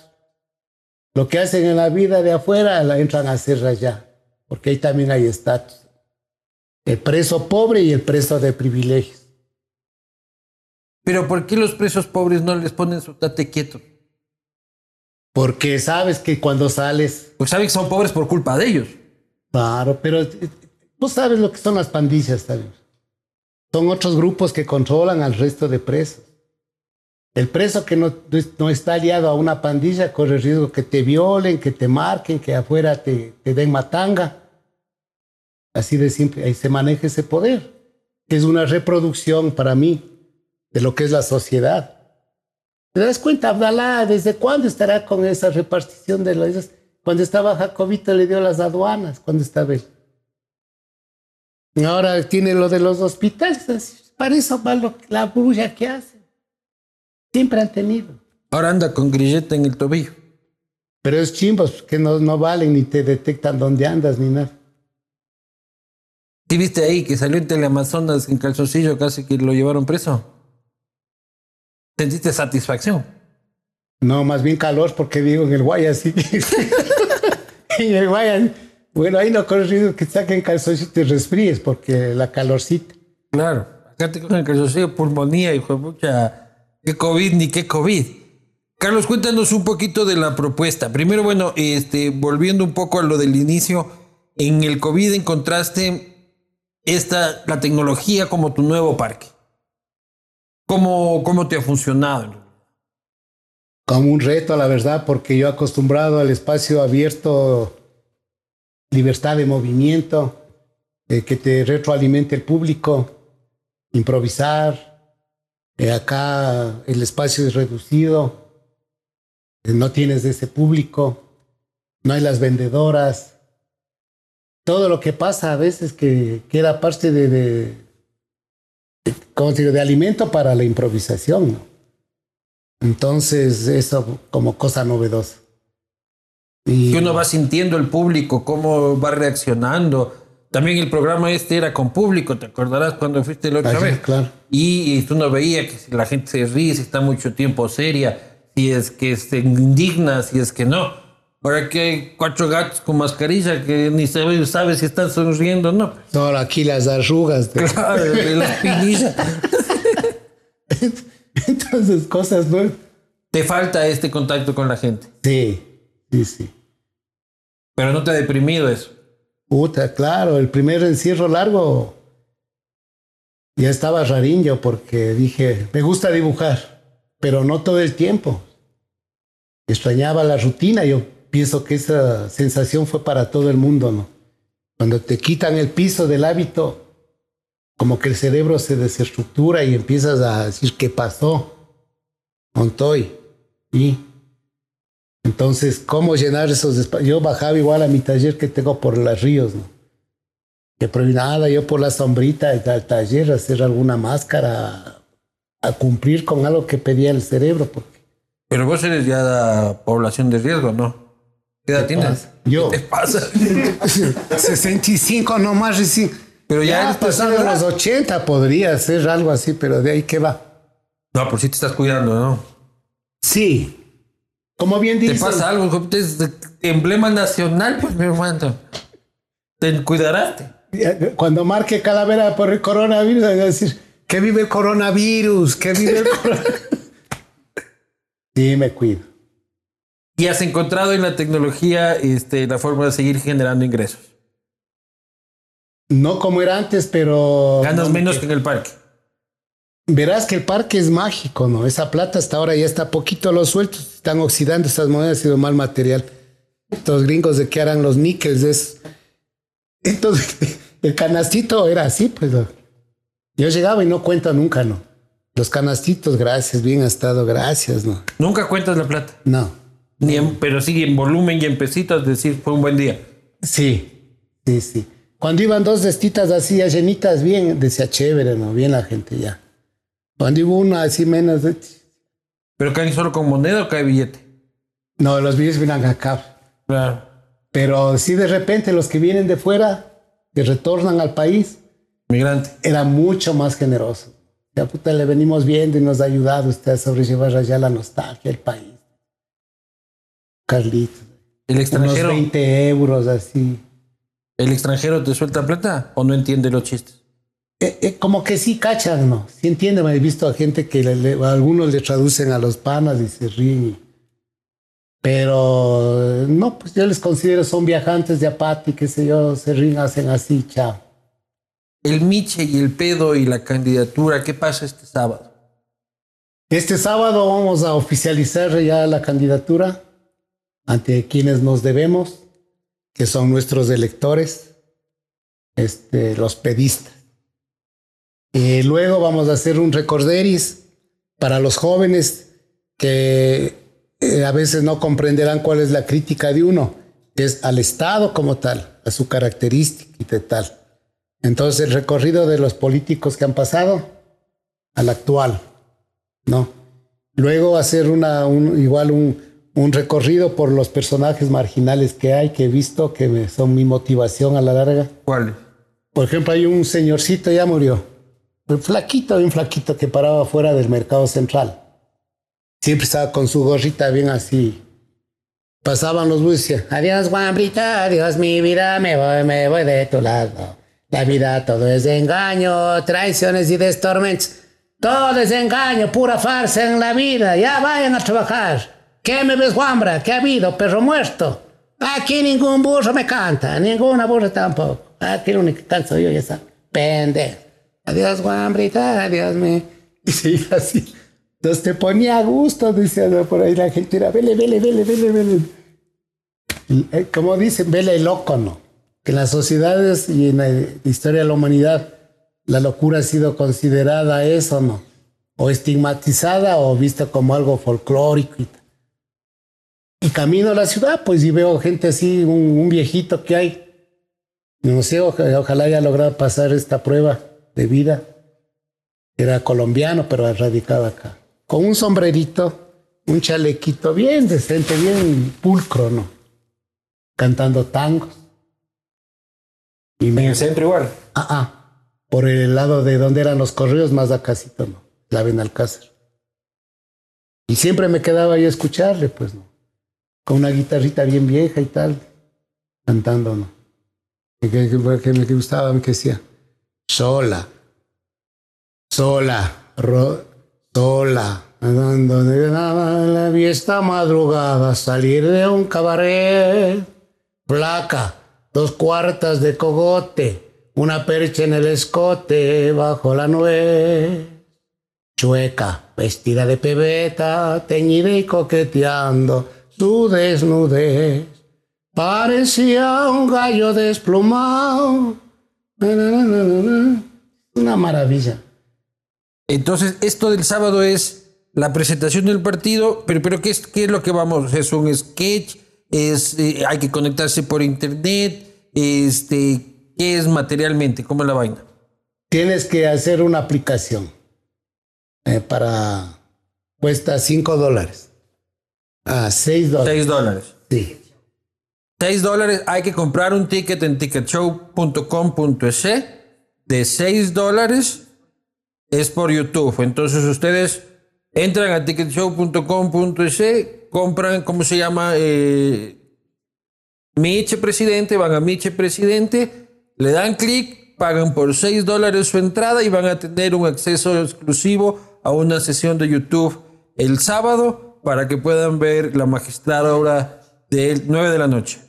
Lo que hacen en la vida de afuera la entran a hacer allá, porque ahí también hay estatus. El preso pobre y el preso de privilegios. Pero ¿por qué los presos pobres no les ponen su tate quieto? Porque sabes que cuando sales... Pues sabes que son pobres por culpa de ellos. Claro, pero eh, tú sabes lo que son las pandillas también. Son otros grupos que controlan al resto de presos. El preso que no, no, está aliado a una pandilla corre riesgo que te violen, que te marquen, que afuera te, den matanga. Así de simple, ahí se maneja ese poder. Es una reproducción para mí de lo que es la sociedad. ¿Te das cuenta, Abdalá, desde cuándo estará con esa repartición de los... Cuando estaba Jacobito le dio las aduanas, cuando estaba él. Ahora tiene lo de los hospitales. Para eso va la bulla que hace. Siempre han tenido. Ahora anda con grilleta en el tobillo. Pero es chimbos que no, no valen ni te detectan dónde andas ni nada. ¿Sí viste ahí que salió en Teleamazonas en calzoncillo casi que lo llevaron preso? ¿Sentiste satisfacción? No, más bien calor porque digo en el Guayas sí. [laughs] [laughs] Bueno, ahí no corre que saquen calzoncillo y te resfríes porque la calorcita. Claro, acá te cogen calzoncillo, pulmonía, hijo de mucha ¿Qué COVID ni qué COVID? Carlos, cuéntanos un poquito de la propuesta. Primero, bueno, este, volviendo un poco a lo del inicio, en el COVID encontraste esta, la tecnología como tu nuevo parque. ¿Cómo, cómo te ha funcionado? Como un reto, la verdad, porque yo acostumbrado al espacio abierto, libertad de movimiento, eh, que te retroalimente el público, improvisar, eh, acá el espacio es reducido, eh, no tienes de ese público, no hay las vendedoras. Todo lo que pasa a veces que, queda parte de, de, de alimento para la improvisación. Entonces, eso como cosa novedosa. Y uno va sintiendo el público, cómo va reaccionando también el programa este era con público, ¿te acordarás cuando fuiste la otra vez? Claro. Y, tú no veías que si la gente se ríe, si está mucho tiempo seria, si es que se indigna, si es que no. Ahora que hay cuatro gatos con mascarilla que ni se sabe si están sonriendo o no. Ahora aquí las arrugas. De... Claro, de las [laughs] pinillas. [laughs] [laughs] Entonces, cosas nuevas. Te falta este contacto con la gente. Sí, sí, sí. Pero no te ha deprimido eso. Puta, claro, el primer encierro largo ya estaba rarillo porque dije, me gusta dibujar, pero no todo el tiempo. Extrañaba la rutina, yo pienso que esa sensación fue para todo el mundo, ¿no? Cuando te quitan el piso del hábito, como que el cerebro se desestructura y empiezas a decir, ¿qué pasó? Montoy. Y entonces, ¿cómo llenar esos espacios? Yo bajaba igual a mi taller que tengo por los ríos, ¿no? Que por nada, yo por la sombrita del taller hacer alguna máscara, a cumplir con algo que pedía el cerebro. Porque... Pero vos eres ya de población de riesgo, ¿no? ¿Qué edad tienes? Yo. ¿Qué te pasa? [laughs] 65 nomás recién. Pero ya, ya pasando los 80 podría ser algo así, pero de ahí qué va. No, por si te estás cuidando, ¿no? Sí, como bien dices. Te pasa algo, es emblema nacional, pues mi hermano. Te cuidarás. Cuando marque calavera por el coronavirus, voy a decir, que vive el coronavirus, que vive el coronavirus. sí, me cuido. ¿Y has encontrado en la tecnología este, la forma de seguir generando ingresos? No como era antes, pero... Ganas menos que en el parque. Verás que el parque es mágico, ¿no? Esa plata hasta ahora ya está poquito a los sueltos, están oxidando esas monedas, ha sido mal material. Estos gringos de que harán los níqueles es... Entonces, [laughs] el canastito era así, pues. Yo llegaba y no cuento nunca, ¿no? Los canastitos, gracias, bien ha estado, gracias, ¿no? ¿Nunca cuentas la plata? No. Ni pero sigue en volumen y en pesitos, decir, fue un buen día. Sí, sí, sí. Cuando iban dos destitas así, llenitas, bien, decía chévere, ¿no? Bien la gente ya. Cuando hubo una así menos de... ¿Pero caen solo con moneda o cae billete? No, los billetes vienen acá. Claro. Pero sí de repente los que vienen de fuera que retornan al país, migrante, era mucho más generoso. Ya puta, le venimos viendo y nos ha ayudado usted a sobrellevar allá la nostalgia del país. Carlitos. El extranjero. Unos 20 euros así. ¿El extranjero te suelta plata o no entiende los chistes? Eh, eh, como que sí cachan, ¿no? Sí entiende, me he visto a gente que algunos le traducen a los panas y se ríen. Pero no, pues yo les considero son viajantes de apati, qué sé yo, se ríen, hacen así, chao. El Miche y el pedo y la candidatura, ¿qué pasa este sábado? Este sábado vamos a oficializar ya la candidatura ante quienes nos debemos, que son nuestros electores, este, los pedistas. Y luego vamos a hacer un recorderis para los jóvenes que eh, a veces no comprenderán cuál es la crítica de uno, que es al Estado como tal, a su característica y tal. Entonces el recorrido de los políticos que han pasado al actual, ¿no? Luego hacer una, igual un, un recorrido por los personajes marginales que hay, que he visto, que son mi motivación a la larga. ¿Cuál? Por ejemplo, hay un señorcito, ya murió, un flaquito, un flaquito que paraba fuera del mercado central. Siempre estaba con su gorrita bien así. Pasaban los buses. Adiós, guambrita, adiós, mi vida, me voy, me voy de tu lado. La vida todo es engaño, traiciones y destormentos. Todo es engaño, pura farsa en la vida. Ya vayan a trabajar. ¿Qué me ves, guambra? ¿Qué ha habido? Perro muerto. Aquí ningún burro me canta, ninguna burra tampoco. Aquí el único que canto yo ya está. Pende. Adiós, guambrita, adiós, me. Y se así. Entonces te ponía a gusto, decía por ahí la gente, era, vele, vele, vele, vele, vele. Eh, como dicen, vele loco, ¿no? Que en las sociedades y en la historia de la humanidad, la locura ha sido considerada eso, ¿no? O estigmatizada o vista como algo folclórico y y camino a la ciudad, pues, y veo gente así, un, viejito que hay. No sé, ojalá, haya logrado pasar esta prueba de vida. Era colombiano, pero radicado acá. Con un sombrerito, un chalequito bien decente, bien pulcro, ¿no? Cantando tangos. Y ¿En el centro igual? Ah, ah. Por el lado de donde eran los correos, más acásito, ¿no? La Benalcázar. Y siempre me quedaba ahí a escucharle, pues, ¿no? Con una guitarrita bien vieja y tal, cantando, ¿no? Que, que, me gustaba, me decía, sola, sola, sola, donde la fiesta madrugada, salir de un cabaret, placa, dos cuartas de cogote, una percha en el escote bajo la nuez, chueca, vestida de pebeta, teñida y coqueteando, tu desnudez parecía un gallo desplumado. Una maravilla. Entonces, esto del sábado es la presentación del partido, pero, pero ¿qué, es, ¿qué es lo que vamos? ¿Es un sketch? ¿Es, eh, ¿Hay que conectarse por internet? Este, ¿Qué es materialmente? ¿Cómo es la vaina? Tienes que hacer una aplicación eh, para... cuesta 5 dólares. Ah, 6 dólares. 6 dólares. Sí. 6 dólares. Hay que comprar un ticket en ticketshow.com.es de 6 dólares. Es por YouTube. Entonces ustedes entran a ticketshow.com.es, compran, ¿cómo se llama? Eh, Miche Presidente, van a Miche Presidente, le dan clic, pagan por 6 dólares su entrada y van a tener un acceso exclusivo a una sesión de YouTube el sábado para que puedan ver la magistrada obra del 9 de la noche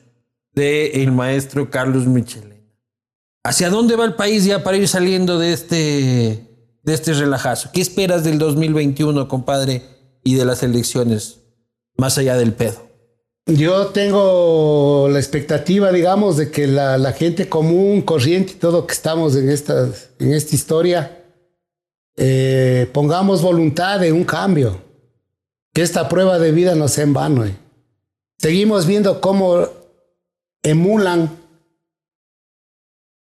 de el maestro Carlos Michelena. ¿Hacia dónde va el país ya para ir saliendo de este, de este relajazo? ¿Qué esperas del 2021, compadre, y de las elecciones, más allá del pedo? Yo tengo la expectativa, digamos, de que la, gente común, corriente y todo que estamos en esta, en esta historia, eh, pongamos voluntad de un cambio que esta prueba de vida no sea en vano. Eh. Seguimos viendo cómo emulan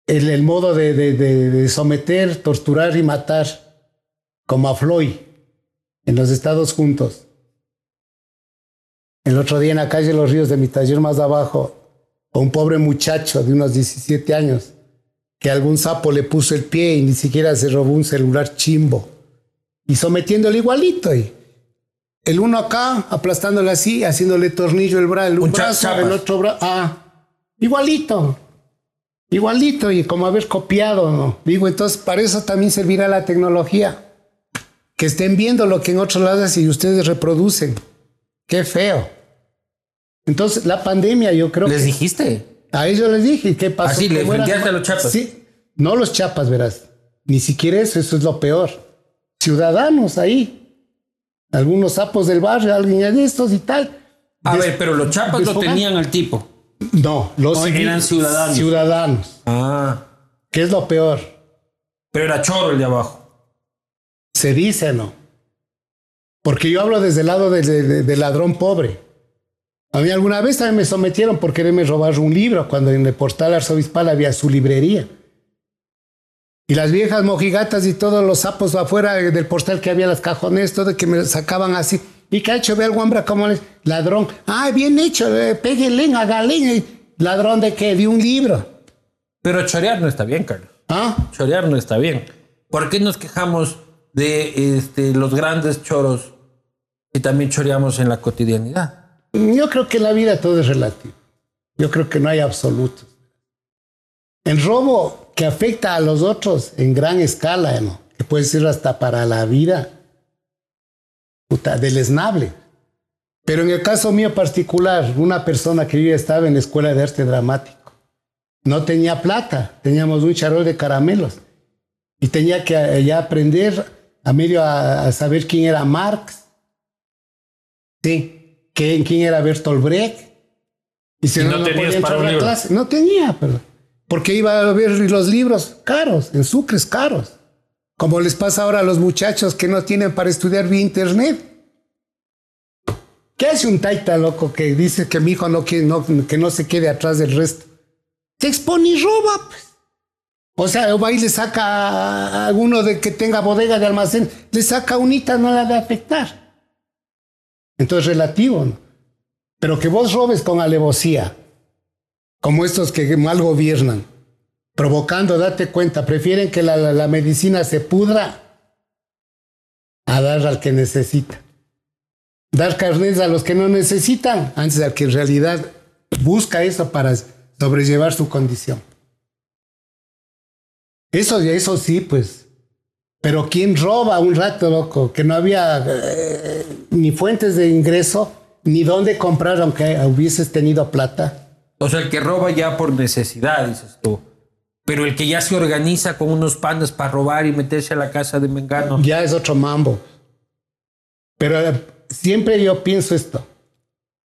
el, modo de, someter, torturar y matar, como a Floyd, en los Estados Juntos. El otro día en la calle Los Ríos de mi taller más abajo, un pobre muchacho de unos 17 años que algún sapo le puso el pie y ni siquiera se robó un celular chimbo. Y sometiéndole igualito. El uno acá, aplastándole así, haciéndole tornillo el, brazo, el brazo, el otro brazo. Ah, igualito. Igualito y como haber copiado, ¿no? Digo, entonces para eso también servirá la tecnología. Que estén viendo lo que en otros lados y ustedes reproducen. Qué feo. Entonces, la pandemia, yo creo ¿Les dijiste? A ellos les dije, ¿qué pasó? Así, les vendías a los chapas. Sí, no los chapas, verás. Ni siquiera eso, eso es lo peor. Ciudadanos ahí. Algunos sapos del barrio, alguien de estos y tal. A ver, pero los chapas lo tenían al tipo. No, los eran ciudadanos. Ciudadanos. Ah. ¿Qué es lo peor? Pero era chorro el de abajo. Se dice, ¿no? Porque yo hablo desde el lado del ladrón pobre. A mí alguna vez también me sometieron por quererme robar un libro cuando en el portal arzobispal había su librería. Y las viejas mojigatas y todos los sapos afuera del portal que había, las cajones, todo que me sacaban así. ¿Y qué ha hecho? Ve al guambra como ladrón. Ah, bien hecho, eh, péguenle, hágale. ¿Ladrón de qué? De un libro. Pero chorear no está bien, Carlos. ¿Ah? Chorear no está bien. ¿Por qué nos quejamos de este, los grandes choros y también choreamos en la cotidianidad? Yo creo que en la vida todo es relativo. Yo creo que no hay absolutos. El robo que afecta a los otros en gran escala, ¿no? que puede ser hasta para la vida puta, esnable. Pero en el caso mío particular, una persona que yo estaba en la escuela de arte dramático, no tenía plata, teníamos un charol de caramelos y tenía que eh, ya aprender a medio a, saber quién era Marx, sí, quién, quién era Bertolt Brecht. Y si no, no, tenías para un clase, no tenía, pero porque iba a ver los libros caros, en sucres caros. Como les pasa ahora a los muchachos que no tienen para estudiar vía internet. ¿Qué hace un taita loco que dice que mi hijo no, quiere, que no se quede atrás del resto? Se expone y roba, pues. O sea, va y le saca a alguno de que tenga bodega de almacén, le saca unita, no la de afectar. Entonces, relativo, ¿no? Pero que vos robes con alevosía, como estos que mal gobiernan, provocando, date cuenta, prefieren que la, medicina se pudra a dar al que necesita. Dar carnes a los que no necesitan, antes de que en realidad busca eso para sobrellevar su condición. Eso, eso sí, pues. Pero ¿quién roba un rato, loco? Que no había eh, ni fuentes de ingreso, ni dónde comprar, aunque hubieses tenido plata. O sea, el que roba ya por necesidad, dices tú. Pero el que ya se organiza con unos pandas para robar y meterse a la casa de Mengano. Ya es otro mambo. Pero eh, siempre yo pienso esto.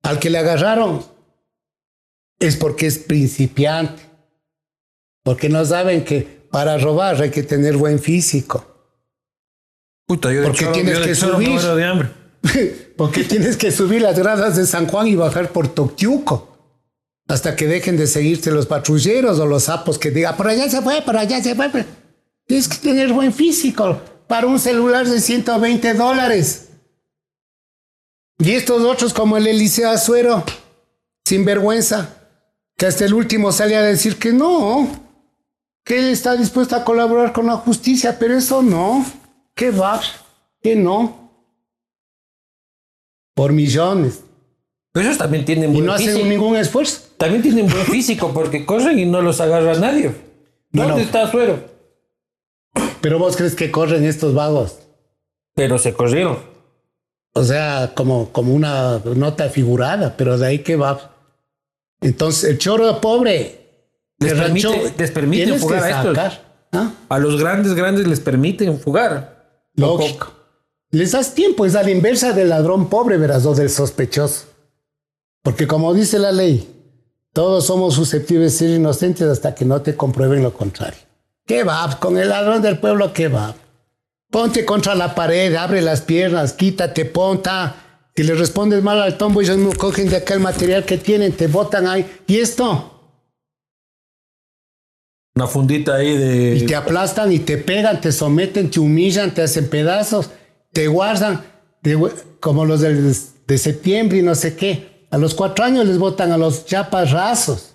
Al que le agarraron es porque es principiante. Porque no saben que para robar hay que tener buen físico. Puta, yo porque tienes que subir. De hambre. [laughs] porque tienes que subir las gradas de San Juan y bajar por Toctiuco hasta que dejen de seguirte los patrulleros o los sapos que digan, por allá se fue, por allá se fue. Tienes que tener buen físico para un celular de 120 dólares. Y estos otros como el Eliseo Azuero, sin vergüenza, que hasta el último sale a decir que no, que él está dispuesto a colaborar con la justicia, pero eso no, que va, que no. Por millones. Pero ellos también tienen Y no hacen ningún esfuerzo. También tienen buen físico porque corren y no los agarra nadie. ¿Dónde está Suero? Pero vos crees que corren estos vagos. Pero se corrieron. O sea, como, como una nota figurada, pero de ahí que va. Entonces, el choro pobre. Les, permite, les fugar a estos. ¿Ah? A los grandes, grandes les permiten fugar. Lógico. Les das tiempo, es a la inversa del ladrón pobre, verás, o del sospechoso. Porque como dice la ley, todos somos susceptibles de ser inocentes hasta que no te comprueben lo contrario. ¿Qué va? Con el ladrón del pueblo, ¿qué va? Ponte contra la pared, abre las piernas, quítate, ponta. Si le respondes mal al tombo, ellos no cogen de acá el material que tienen, te botan ahí. ¿Y esto? Una fundita ahí de... Y te aplastan y te pegan, te someten, te humillan, te hacen pedazos, te guardan, como los de septiembre y no sé qué. A los cuatro años les votan a los chapas rasos.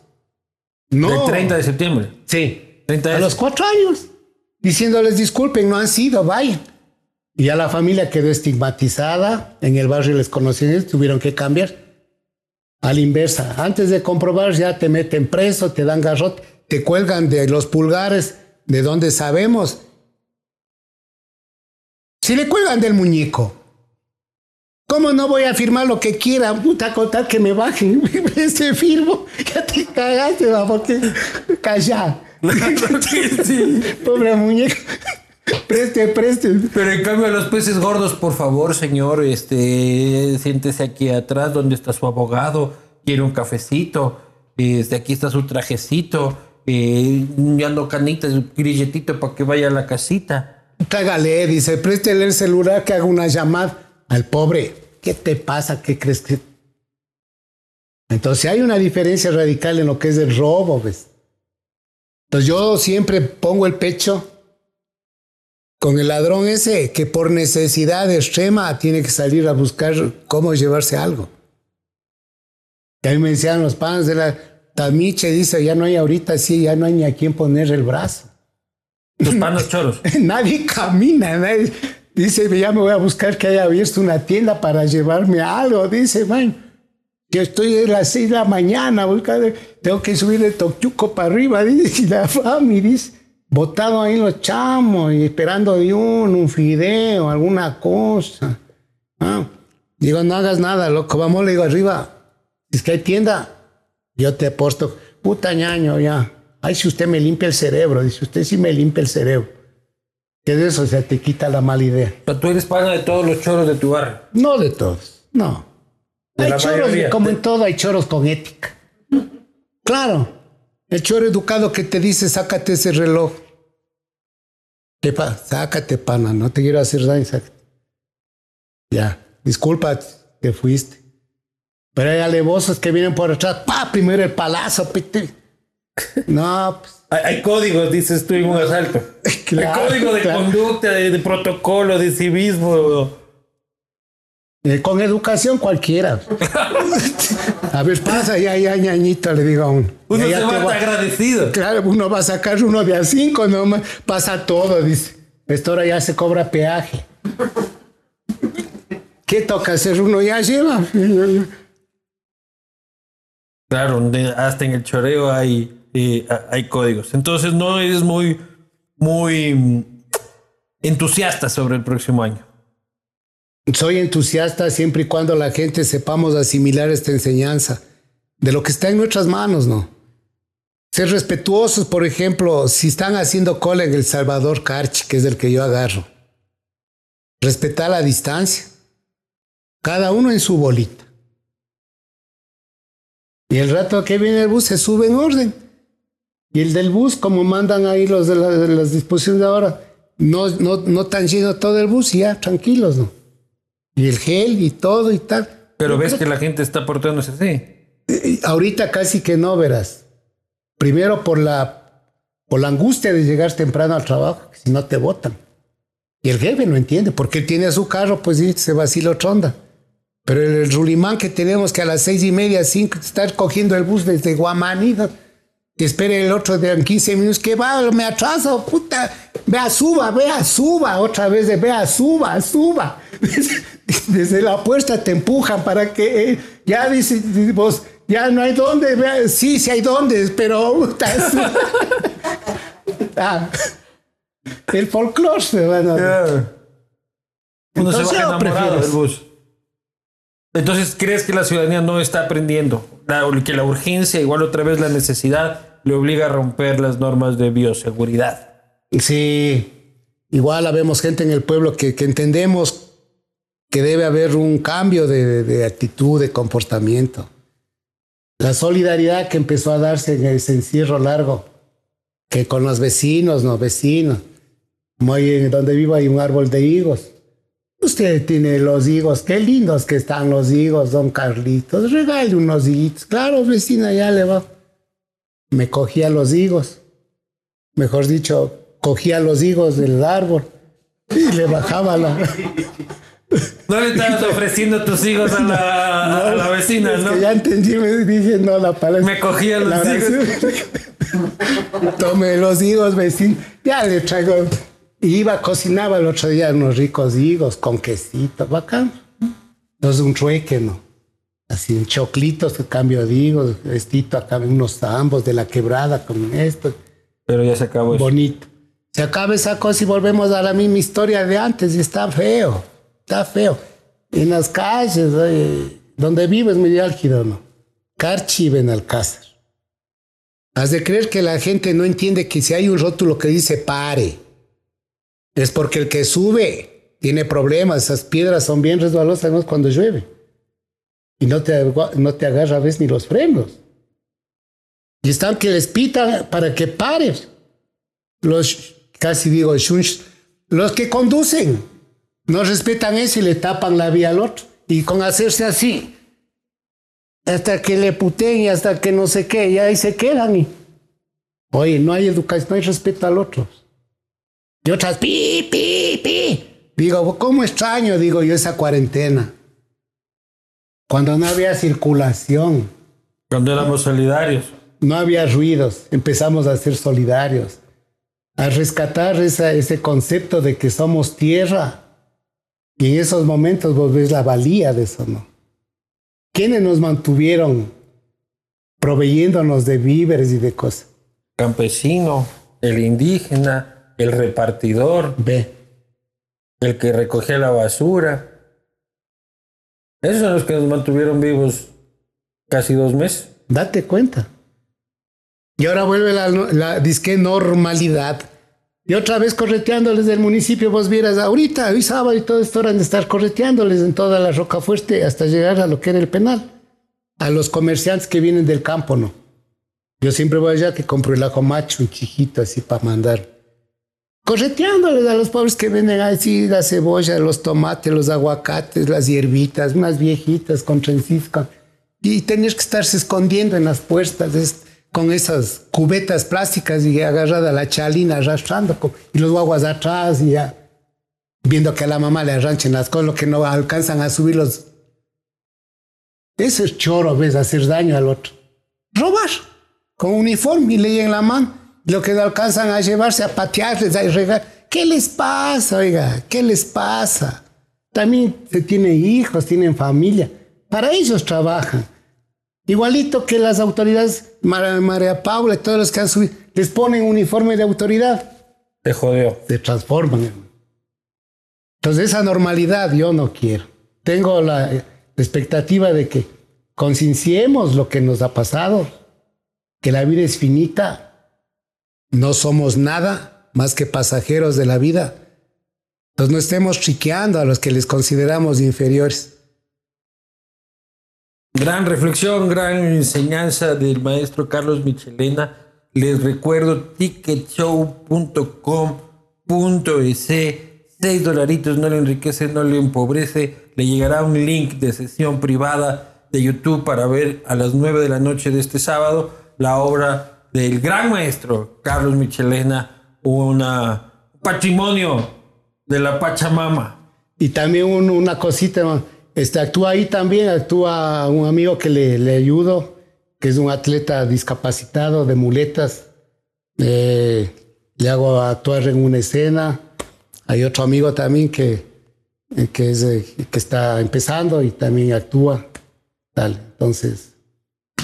No. El 30 de septiembre. Sí. a los cuatro años, diciéndoles disculpen, no han sido, vayan. Y ya la familia quedó estigmatizada, en el barrio les conocían, tuvieron que cambiar. A la inversa, antes de comprobar ya te meten preso, te dan garrote, te cuelgan de los pulgares, de donde sabemos. Si le cuelgan del muñeco, ¿Cómo no voy a firmar lo que quiera? Puta, contar que me bajen [laughs] ese firmo. Ya te cagaste, va, porque calla. [laughs] Pobre muñeco. Preste, preste. Pero en cambio a los peces gordos, por favor, señor, este, siéntese aquí atrás donde está su abogado, quiere un cafecito, este, aquí está su trajecito, eh, ando canitas, grilletito para que vaya a la casita. Cágale, dice, préstele el celular que haga una llamada al pobre, ¿qué te pasa? ¿Qué crees que...? Entonces hay una diferencia radical en lo que es el robo, ¿ves? Entonces yo siempre pongo el pecho con el ladrón ese que por necesidad extrema tiene que salir a buscar cómo llevarse algo. Y a mí me decían los panes de la Tamiche, dice, ya no hay ahorita, sí, ya no hay ni a quién poner el brazo. Los panos choros. [laughs] nadie camina, nadie, Dice, ya me voy a buscar que haya abierto una tienda para llevarme algo. Dice, man, yo estoy a las seis de la mañana, tengo que subir de Tokyuco para arriba. [laughs] Dice, y la familia dice, botado ahí los chamos y esperando de un, un fideo, alguna cosa. Ah, digo, no hagas nada, loco, vamos, le digo, arriba. Es que hay tienda. Yo te aposto, puta ñaño, ya. Ay, si usted me limpia el cerebro, dice, usted sí me limpia el cerebro. ¿Qué de eso? se te quita la mala idea. Pero tú eres pana de todos los choros de tu barrio. No de todos, no. hay choros, como en todo, hay choros con ética. Claro. El choro educado que te dice, sácate ese reloj. sácate, pana, no te quiero hacer daño. Ya, disculpa, que fuiste. Pero hay alevosos que vienen por atrás, pa, primero el palazo, pite. [laughs] No, pues hay, códigos, dices tú, en un asalto. [laughs] Claro, código de conducta, de, protocolo, de civismo. Eh, con educación cualquiera. [laughs] a ver, pasa ya, ya, ñañito, le digo a uno. Uno se va agradecido. Claro, uno va a sacar uno de a cinco nomás. Pasa todo, dice. Esto ahora ya se cobra peaje. ¿Qué toca hacer? Uno ya lleva. Claro, hasta en el choreo hay hay códigos. Entonces no eres muy, muy entusiasta sobre el próximo año. Soy entusiasta siempre y cuando la gente sepamos asimilar esta enseñanza de lo que está en nuestras manos, ¿no? Ser respetuosos, por ejemplo, si están haciendo cola en El Salvador Carchi, que es el que yo agarro. Respetar la distancia. Cada uno en su bolita. Y el rato que viene el bus se sube en orden. Y el del bus, como mandan ahí los de, las disposiciones de ahora, no, no, no tan lleno todo el bus y ya, tranquilos, ¿no? Y el gel y todo y tal. Pero ves que la gente está portándose así. Eh, ahorita casi que no verás. Primero por la, por la angustia de llegar temprano al trabajo, si no te votan. Y el jefe no entiende, porque él tiene su carro, pues sí, se vacila otra onda. Pero el, rulimán que tenemos que a las seis y media, cinco, estar cogiendo el bus desde Guamaní, que espere el otro de 15 minutos, que va, me atraso, puta, vea, suba, vea, suba, otra vez, vea, suba, suba. [laughs] Desde la puerta te empujan para que, eh, ya dices vos, ya no hay dónde, vea, sí, sí hay dónde, pero, puta, [laughs] ah, el folclore se Uno se va enamorado del bus. Entonces, ¿crees que la ciudadanía no está aprendiendo? que la urgencia, igual otra vez la necesidad, le obliga a romper las normas de bioseguridad. Sí, igual habemos gente en el pueblo que, entendemos que debe haber un cambio de, actitud, de comportamiento. La solidaridad que empezó a darse en ese encierro largo, que con los vecinos, no vecinos, ahí donde vivo hay un árbol de higos. Usted tiene los higos, qué lindos que están los higos, don Carlitos. Regale unos higos. Claro, vecina, ya le va me cogía los higos. Mejor dicho, cogía los higos del árbol y le bajaba la... [laughs] No le estabas ofreciendo tus higos a la, [laughs] vecina, ¿no? ya entendí, me dije, no, la palabra. Me cogía los higos. [laughs] Tome los higos, vecino. Ya le traigo. Iba, cocinaba el otro día unos ricos higos con quesito, bacán. Entonces un trueque, ¿no? Así, un choclitos, cambio de higos, vestito acá, unos tambos de la quebrada con esto. Pero ya se acabó eso. Bonito. Se acaba esa cosa y volvemos a la misma historia de antes y está feo, está feo. En las calles, donde vives, muy álgido, ¿no? Carchi Alcázar. Has de creer que la gente no entiende que si hay un rótulo que dice pare, es porque el que sube tiene problemas. Esas piedras son bien resbalosas ¿no? cuando llueve. Y no te, no te agarra a veces ni los frenos. Y están que les pitan para que paren. Los, casi digo, los que conducen no respetan eso y le tapan la vía al otro. Y con hacerse así, hasta que le puten y hasta que no sé qué, y ahí se quedan. Y, oye, no hay educación, no hay respeto al otro. Y otras, pi, pi, pi. Digo, ¿cómo extraño, digo yo, esa cuarentena? Cuando no había circulación. Cuando éramos solidarios. No había ruidos, empezamos a ser solidarios, a rescatar ese concepto de que somos tierra. Y en esos momentos vos ves la valía de eso, ¿no? ¿Quiénes nos mantuvieron proveyéndonos de víveres y de cosas? Campesino, el indígena, el repartidor. Ve. El que recogía la basura. Esos son los que nos mantuvieron vivos casi dos meses. Date cuenta. Y ahora vuelve la, la disque normalidad. Y otra vez correteándoles del municipio, vos vieras, ahorita, hoy sábado y todo esto, hora de estar correteándoles en toda la roca fuerte hasta llegar a lo que era el penal. A los comerciantes que vienen del campo, ¿no? Yo siempre voy allá que compro el ajo macho, un chiquito así para mandar. Correteándoles a los pobres que venden así la cebolla, los tomates, los aguacates, las hierbitas, unas viejitas con trencito. Y tener que estarse escondiendo en las puertas con esas cubetas plásticas y agarrada la chalina arrastrando y los guaguas atrás y ya viendo que a la mamá le arranchen las cosas, lo que no alcanzan a subirlos. Ese es choro, ¿ves? Hacer daño al otro. Robar con uniforme y ley en la mano. Lo que no alcanzan a llevarse, a patearles, a regar. ¿Qué les pasa, oiga? ¿Qué les pasa? También se tienen hijos, tienen familia. Para ellos trabajan. Igualito que las autoridades, María Paula y todos los que han subido, les ponen uniforme de autoridad. Te jodió. Te transforman. Entonces esa normalidad yo no quiero. Tengo la expectativa de que concienciemos lo que nos ha pasado, que la vida es finita, no somos nada más que pasajeros de la vida. Entonces no estemos chiqueando a los que les consideramos inferiores. Gran reflexión, gran enseñanza del maestro Carlos Michelena. Les recuerdo ticketshow.com.es. Seis dolaritos no le enriquece, no le empobrece. Le llegará un link de sesión privada de YouTube para ver a las nueve de la noche de este sábado la obra del gran maestro Carlos Michelena, un patrimonio de la Pachamama. Y también una cosita, este, actúa ahí también, actúa un amigo que le, le ayudo, que es un atleta discapacitado de muletas. Eh, le hago actuar en una escena. Hay otro amigo también que, que, es, que está empezando y también actúa. Tal. Entonces.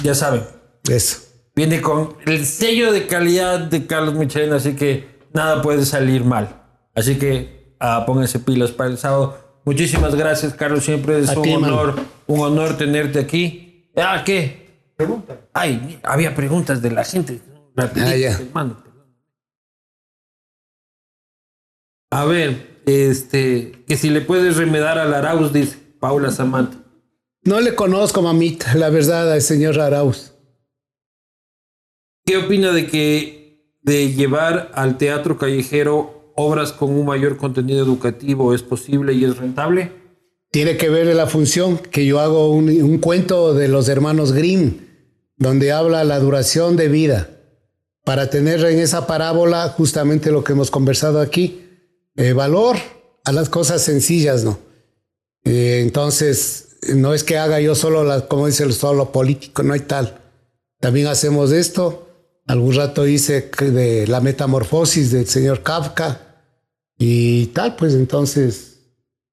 Ya saben. Eso. Viene con el sello de calidad de Carlos Michelena, así que nada puede salir mal. Así que ah, pónganse pilas para el sábado. Muchísimas gracias, Carlos. Siempre es un honor, un honor tenerte aquí. Ah, ¿qué? Pregunta. Ay, había preguntas de la gente. Ah, A ver, este, que si le puedes remedar al Arauz, dice Paula Samantha. No le conozco, mamita, la verdad, al señor Arauz. ¿Qué opina de que de llevar al teatro callejero obras con un mayor contenido educativo es posible y es rentable? Tiene que ver la función que yo hago un, cuento de los hermanos Grimm, donde habla la duración de vida, para tener en esa parábola justamente lo que hemos conversado aquí, eh, valor a las cosas sencillas, ¿no? Eh, entonces, no es que haga yo solo, la, como dice el solo político, no hay tal. También hacemos esto Algún rato hice de la metamorfosis del señor Kafka y tal, pues entonces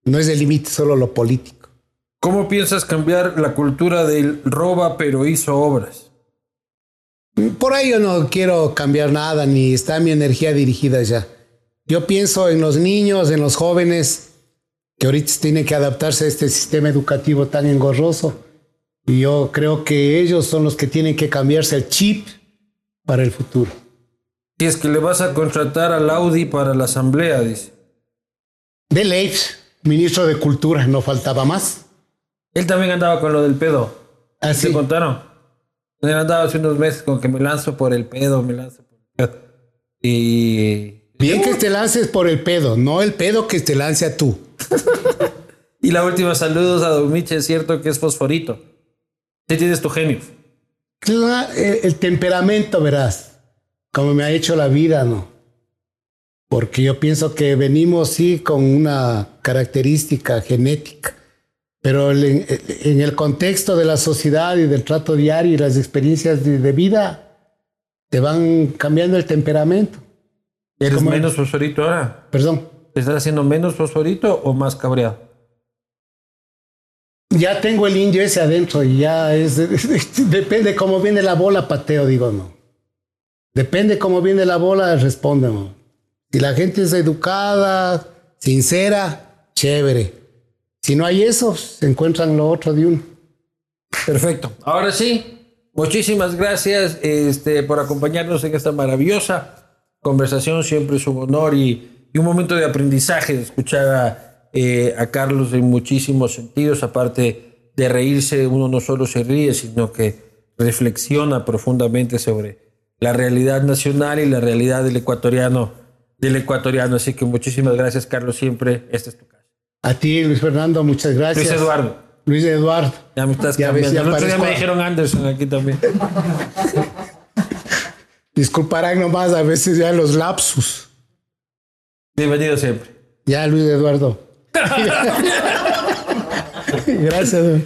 no es el límite solo lo político. ¿Cómo piensas cambiar la cultura del roba pero hizo obras? Por ahí yo no quiero cambiar nada, ni está mi energía dirigida ya. Yo pienso en los niños, en los jóvenes, que ahorita tienen que adaptarse a este sistema educativo tan engorroso. Y yo creo que ellos son los que tienen que cambiarse el chip para el futuro. Y es que le vas a contratar al Audi para la asamblea, dice. De ley, ministro de Cultura, no faltaba más. Él también andaba con lo del pedo. ¿Ah, ¿Se contaron? Él andaba hace unos meses con que me lanzo por el pedo, me lanzo por el pedo. Y... Bien que te lances por el pedo, no el pedo que te lance a tú. [laughs] y la última, saludos a Don Miche, es cierto que es fosforito. Sí tienes tu genio. El, temperamento, verás, como me ha hecho la vida, ¿no? Porque yo pienso que venimos, sí, con una característica genética, pero en, el contexto de la sociedad y del trato diario y las experiencias de, vida, te van cambiando el temperamento. ¿Eres menos fosforito ahora? Perdón. ¿Te estás haciendo menos fosforito o más cabreado? Ya tengo el indio ese adentro y ya es. [laughs] depende cómo viene la bola, pateo, digo no. Depende cómo viene la bola, responde. Si la gente es educada, sincera, chévere. Si no hay eso, se encuentran lo otro de uno. Perfecto. Ahora sí, muchísimas gracias este, por acompañarnos en esta maravillosa conversación. Siempre es un honor y un momento de aprendizaje, escuchar eh, a, Carlos en muchísimos sentidos, aparte de reírse, uno no solo se ríe, sino que reflexiona profundamente sobre la realidad nacional y la realidad del ecuatoriano, del ecuatoriano. Así que muchísimas gracias, Carlos, siempre. Esta es tu casa. A ti, Luis Fernando, muchas gracias. Luis Eduardo. Luis Eduardo. Ya me estás cambiando. El otro día me dijeron Anderson aquí también. [laughs] Disculparán nomás a veces ya los lapsus. Bienvenido siempre. Ya, Luis Eduardo. [laughs] Gracias.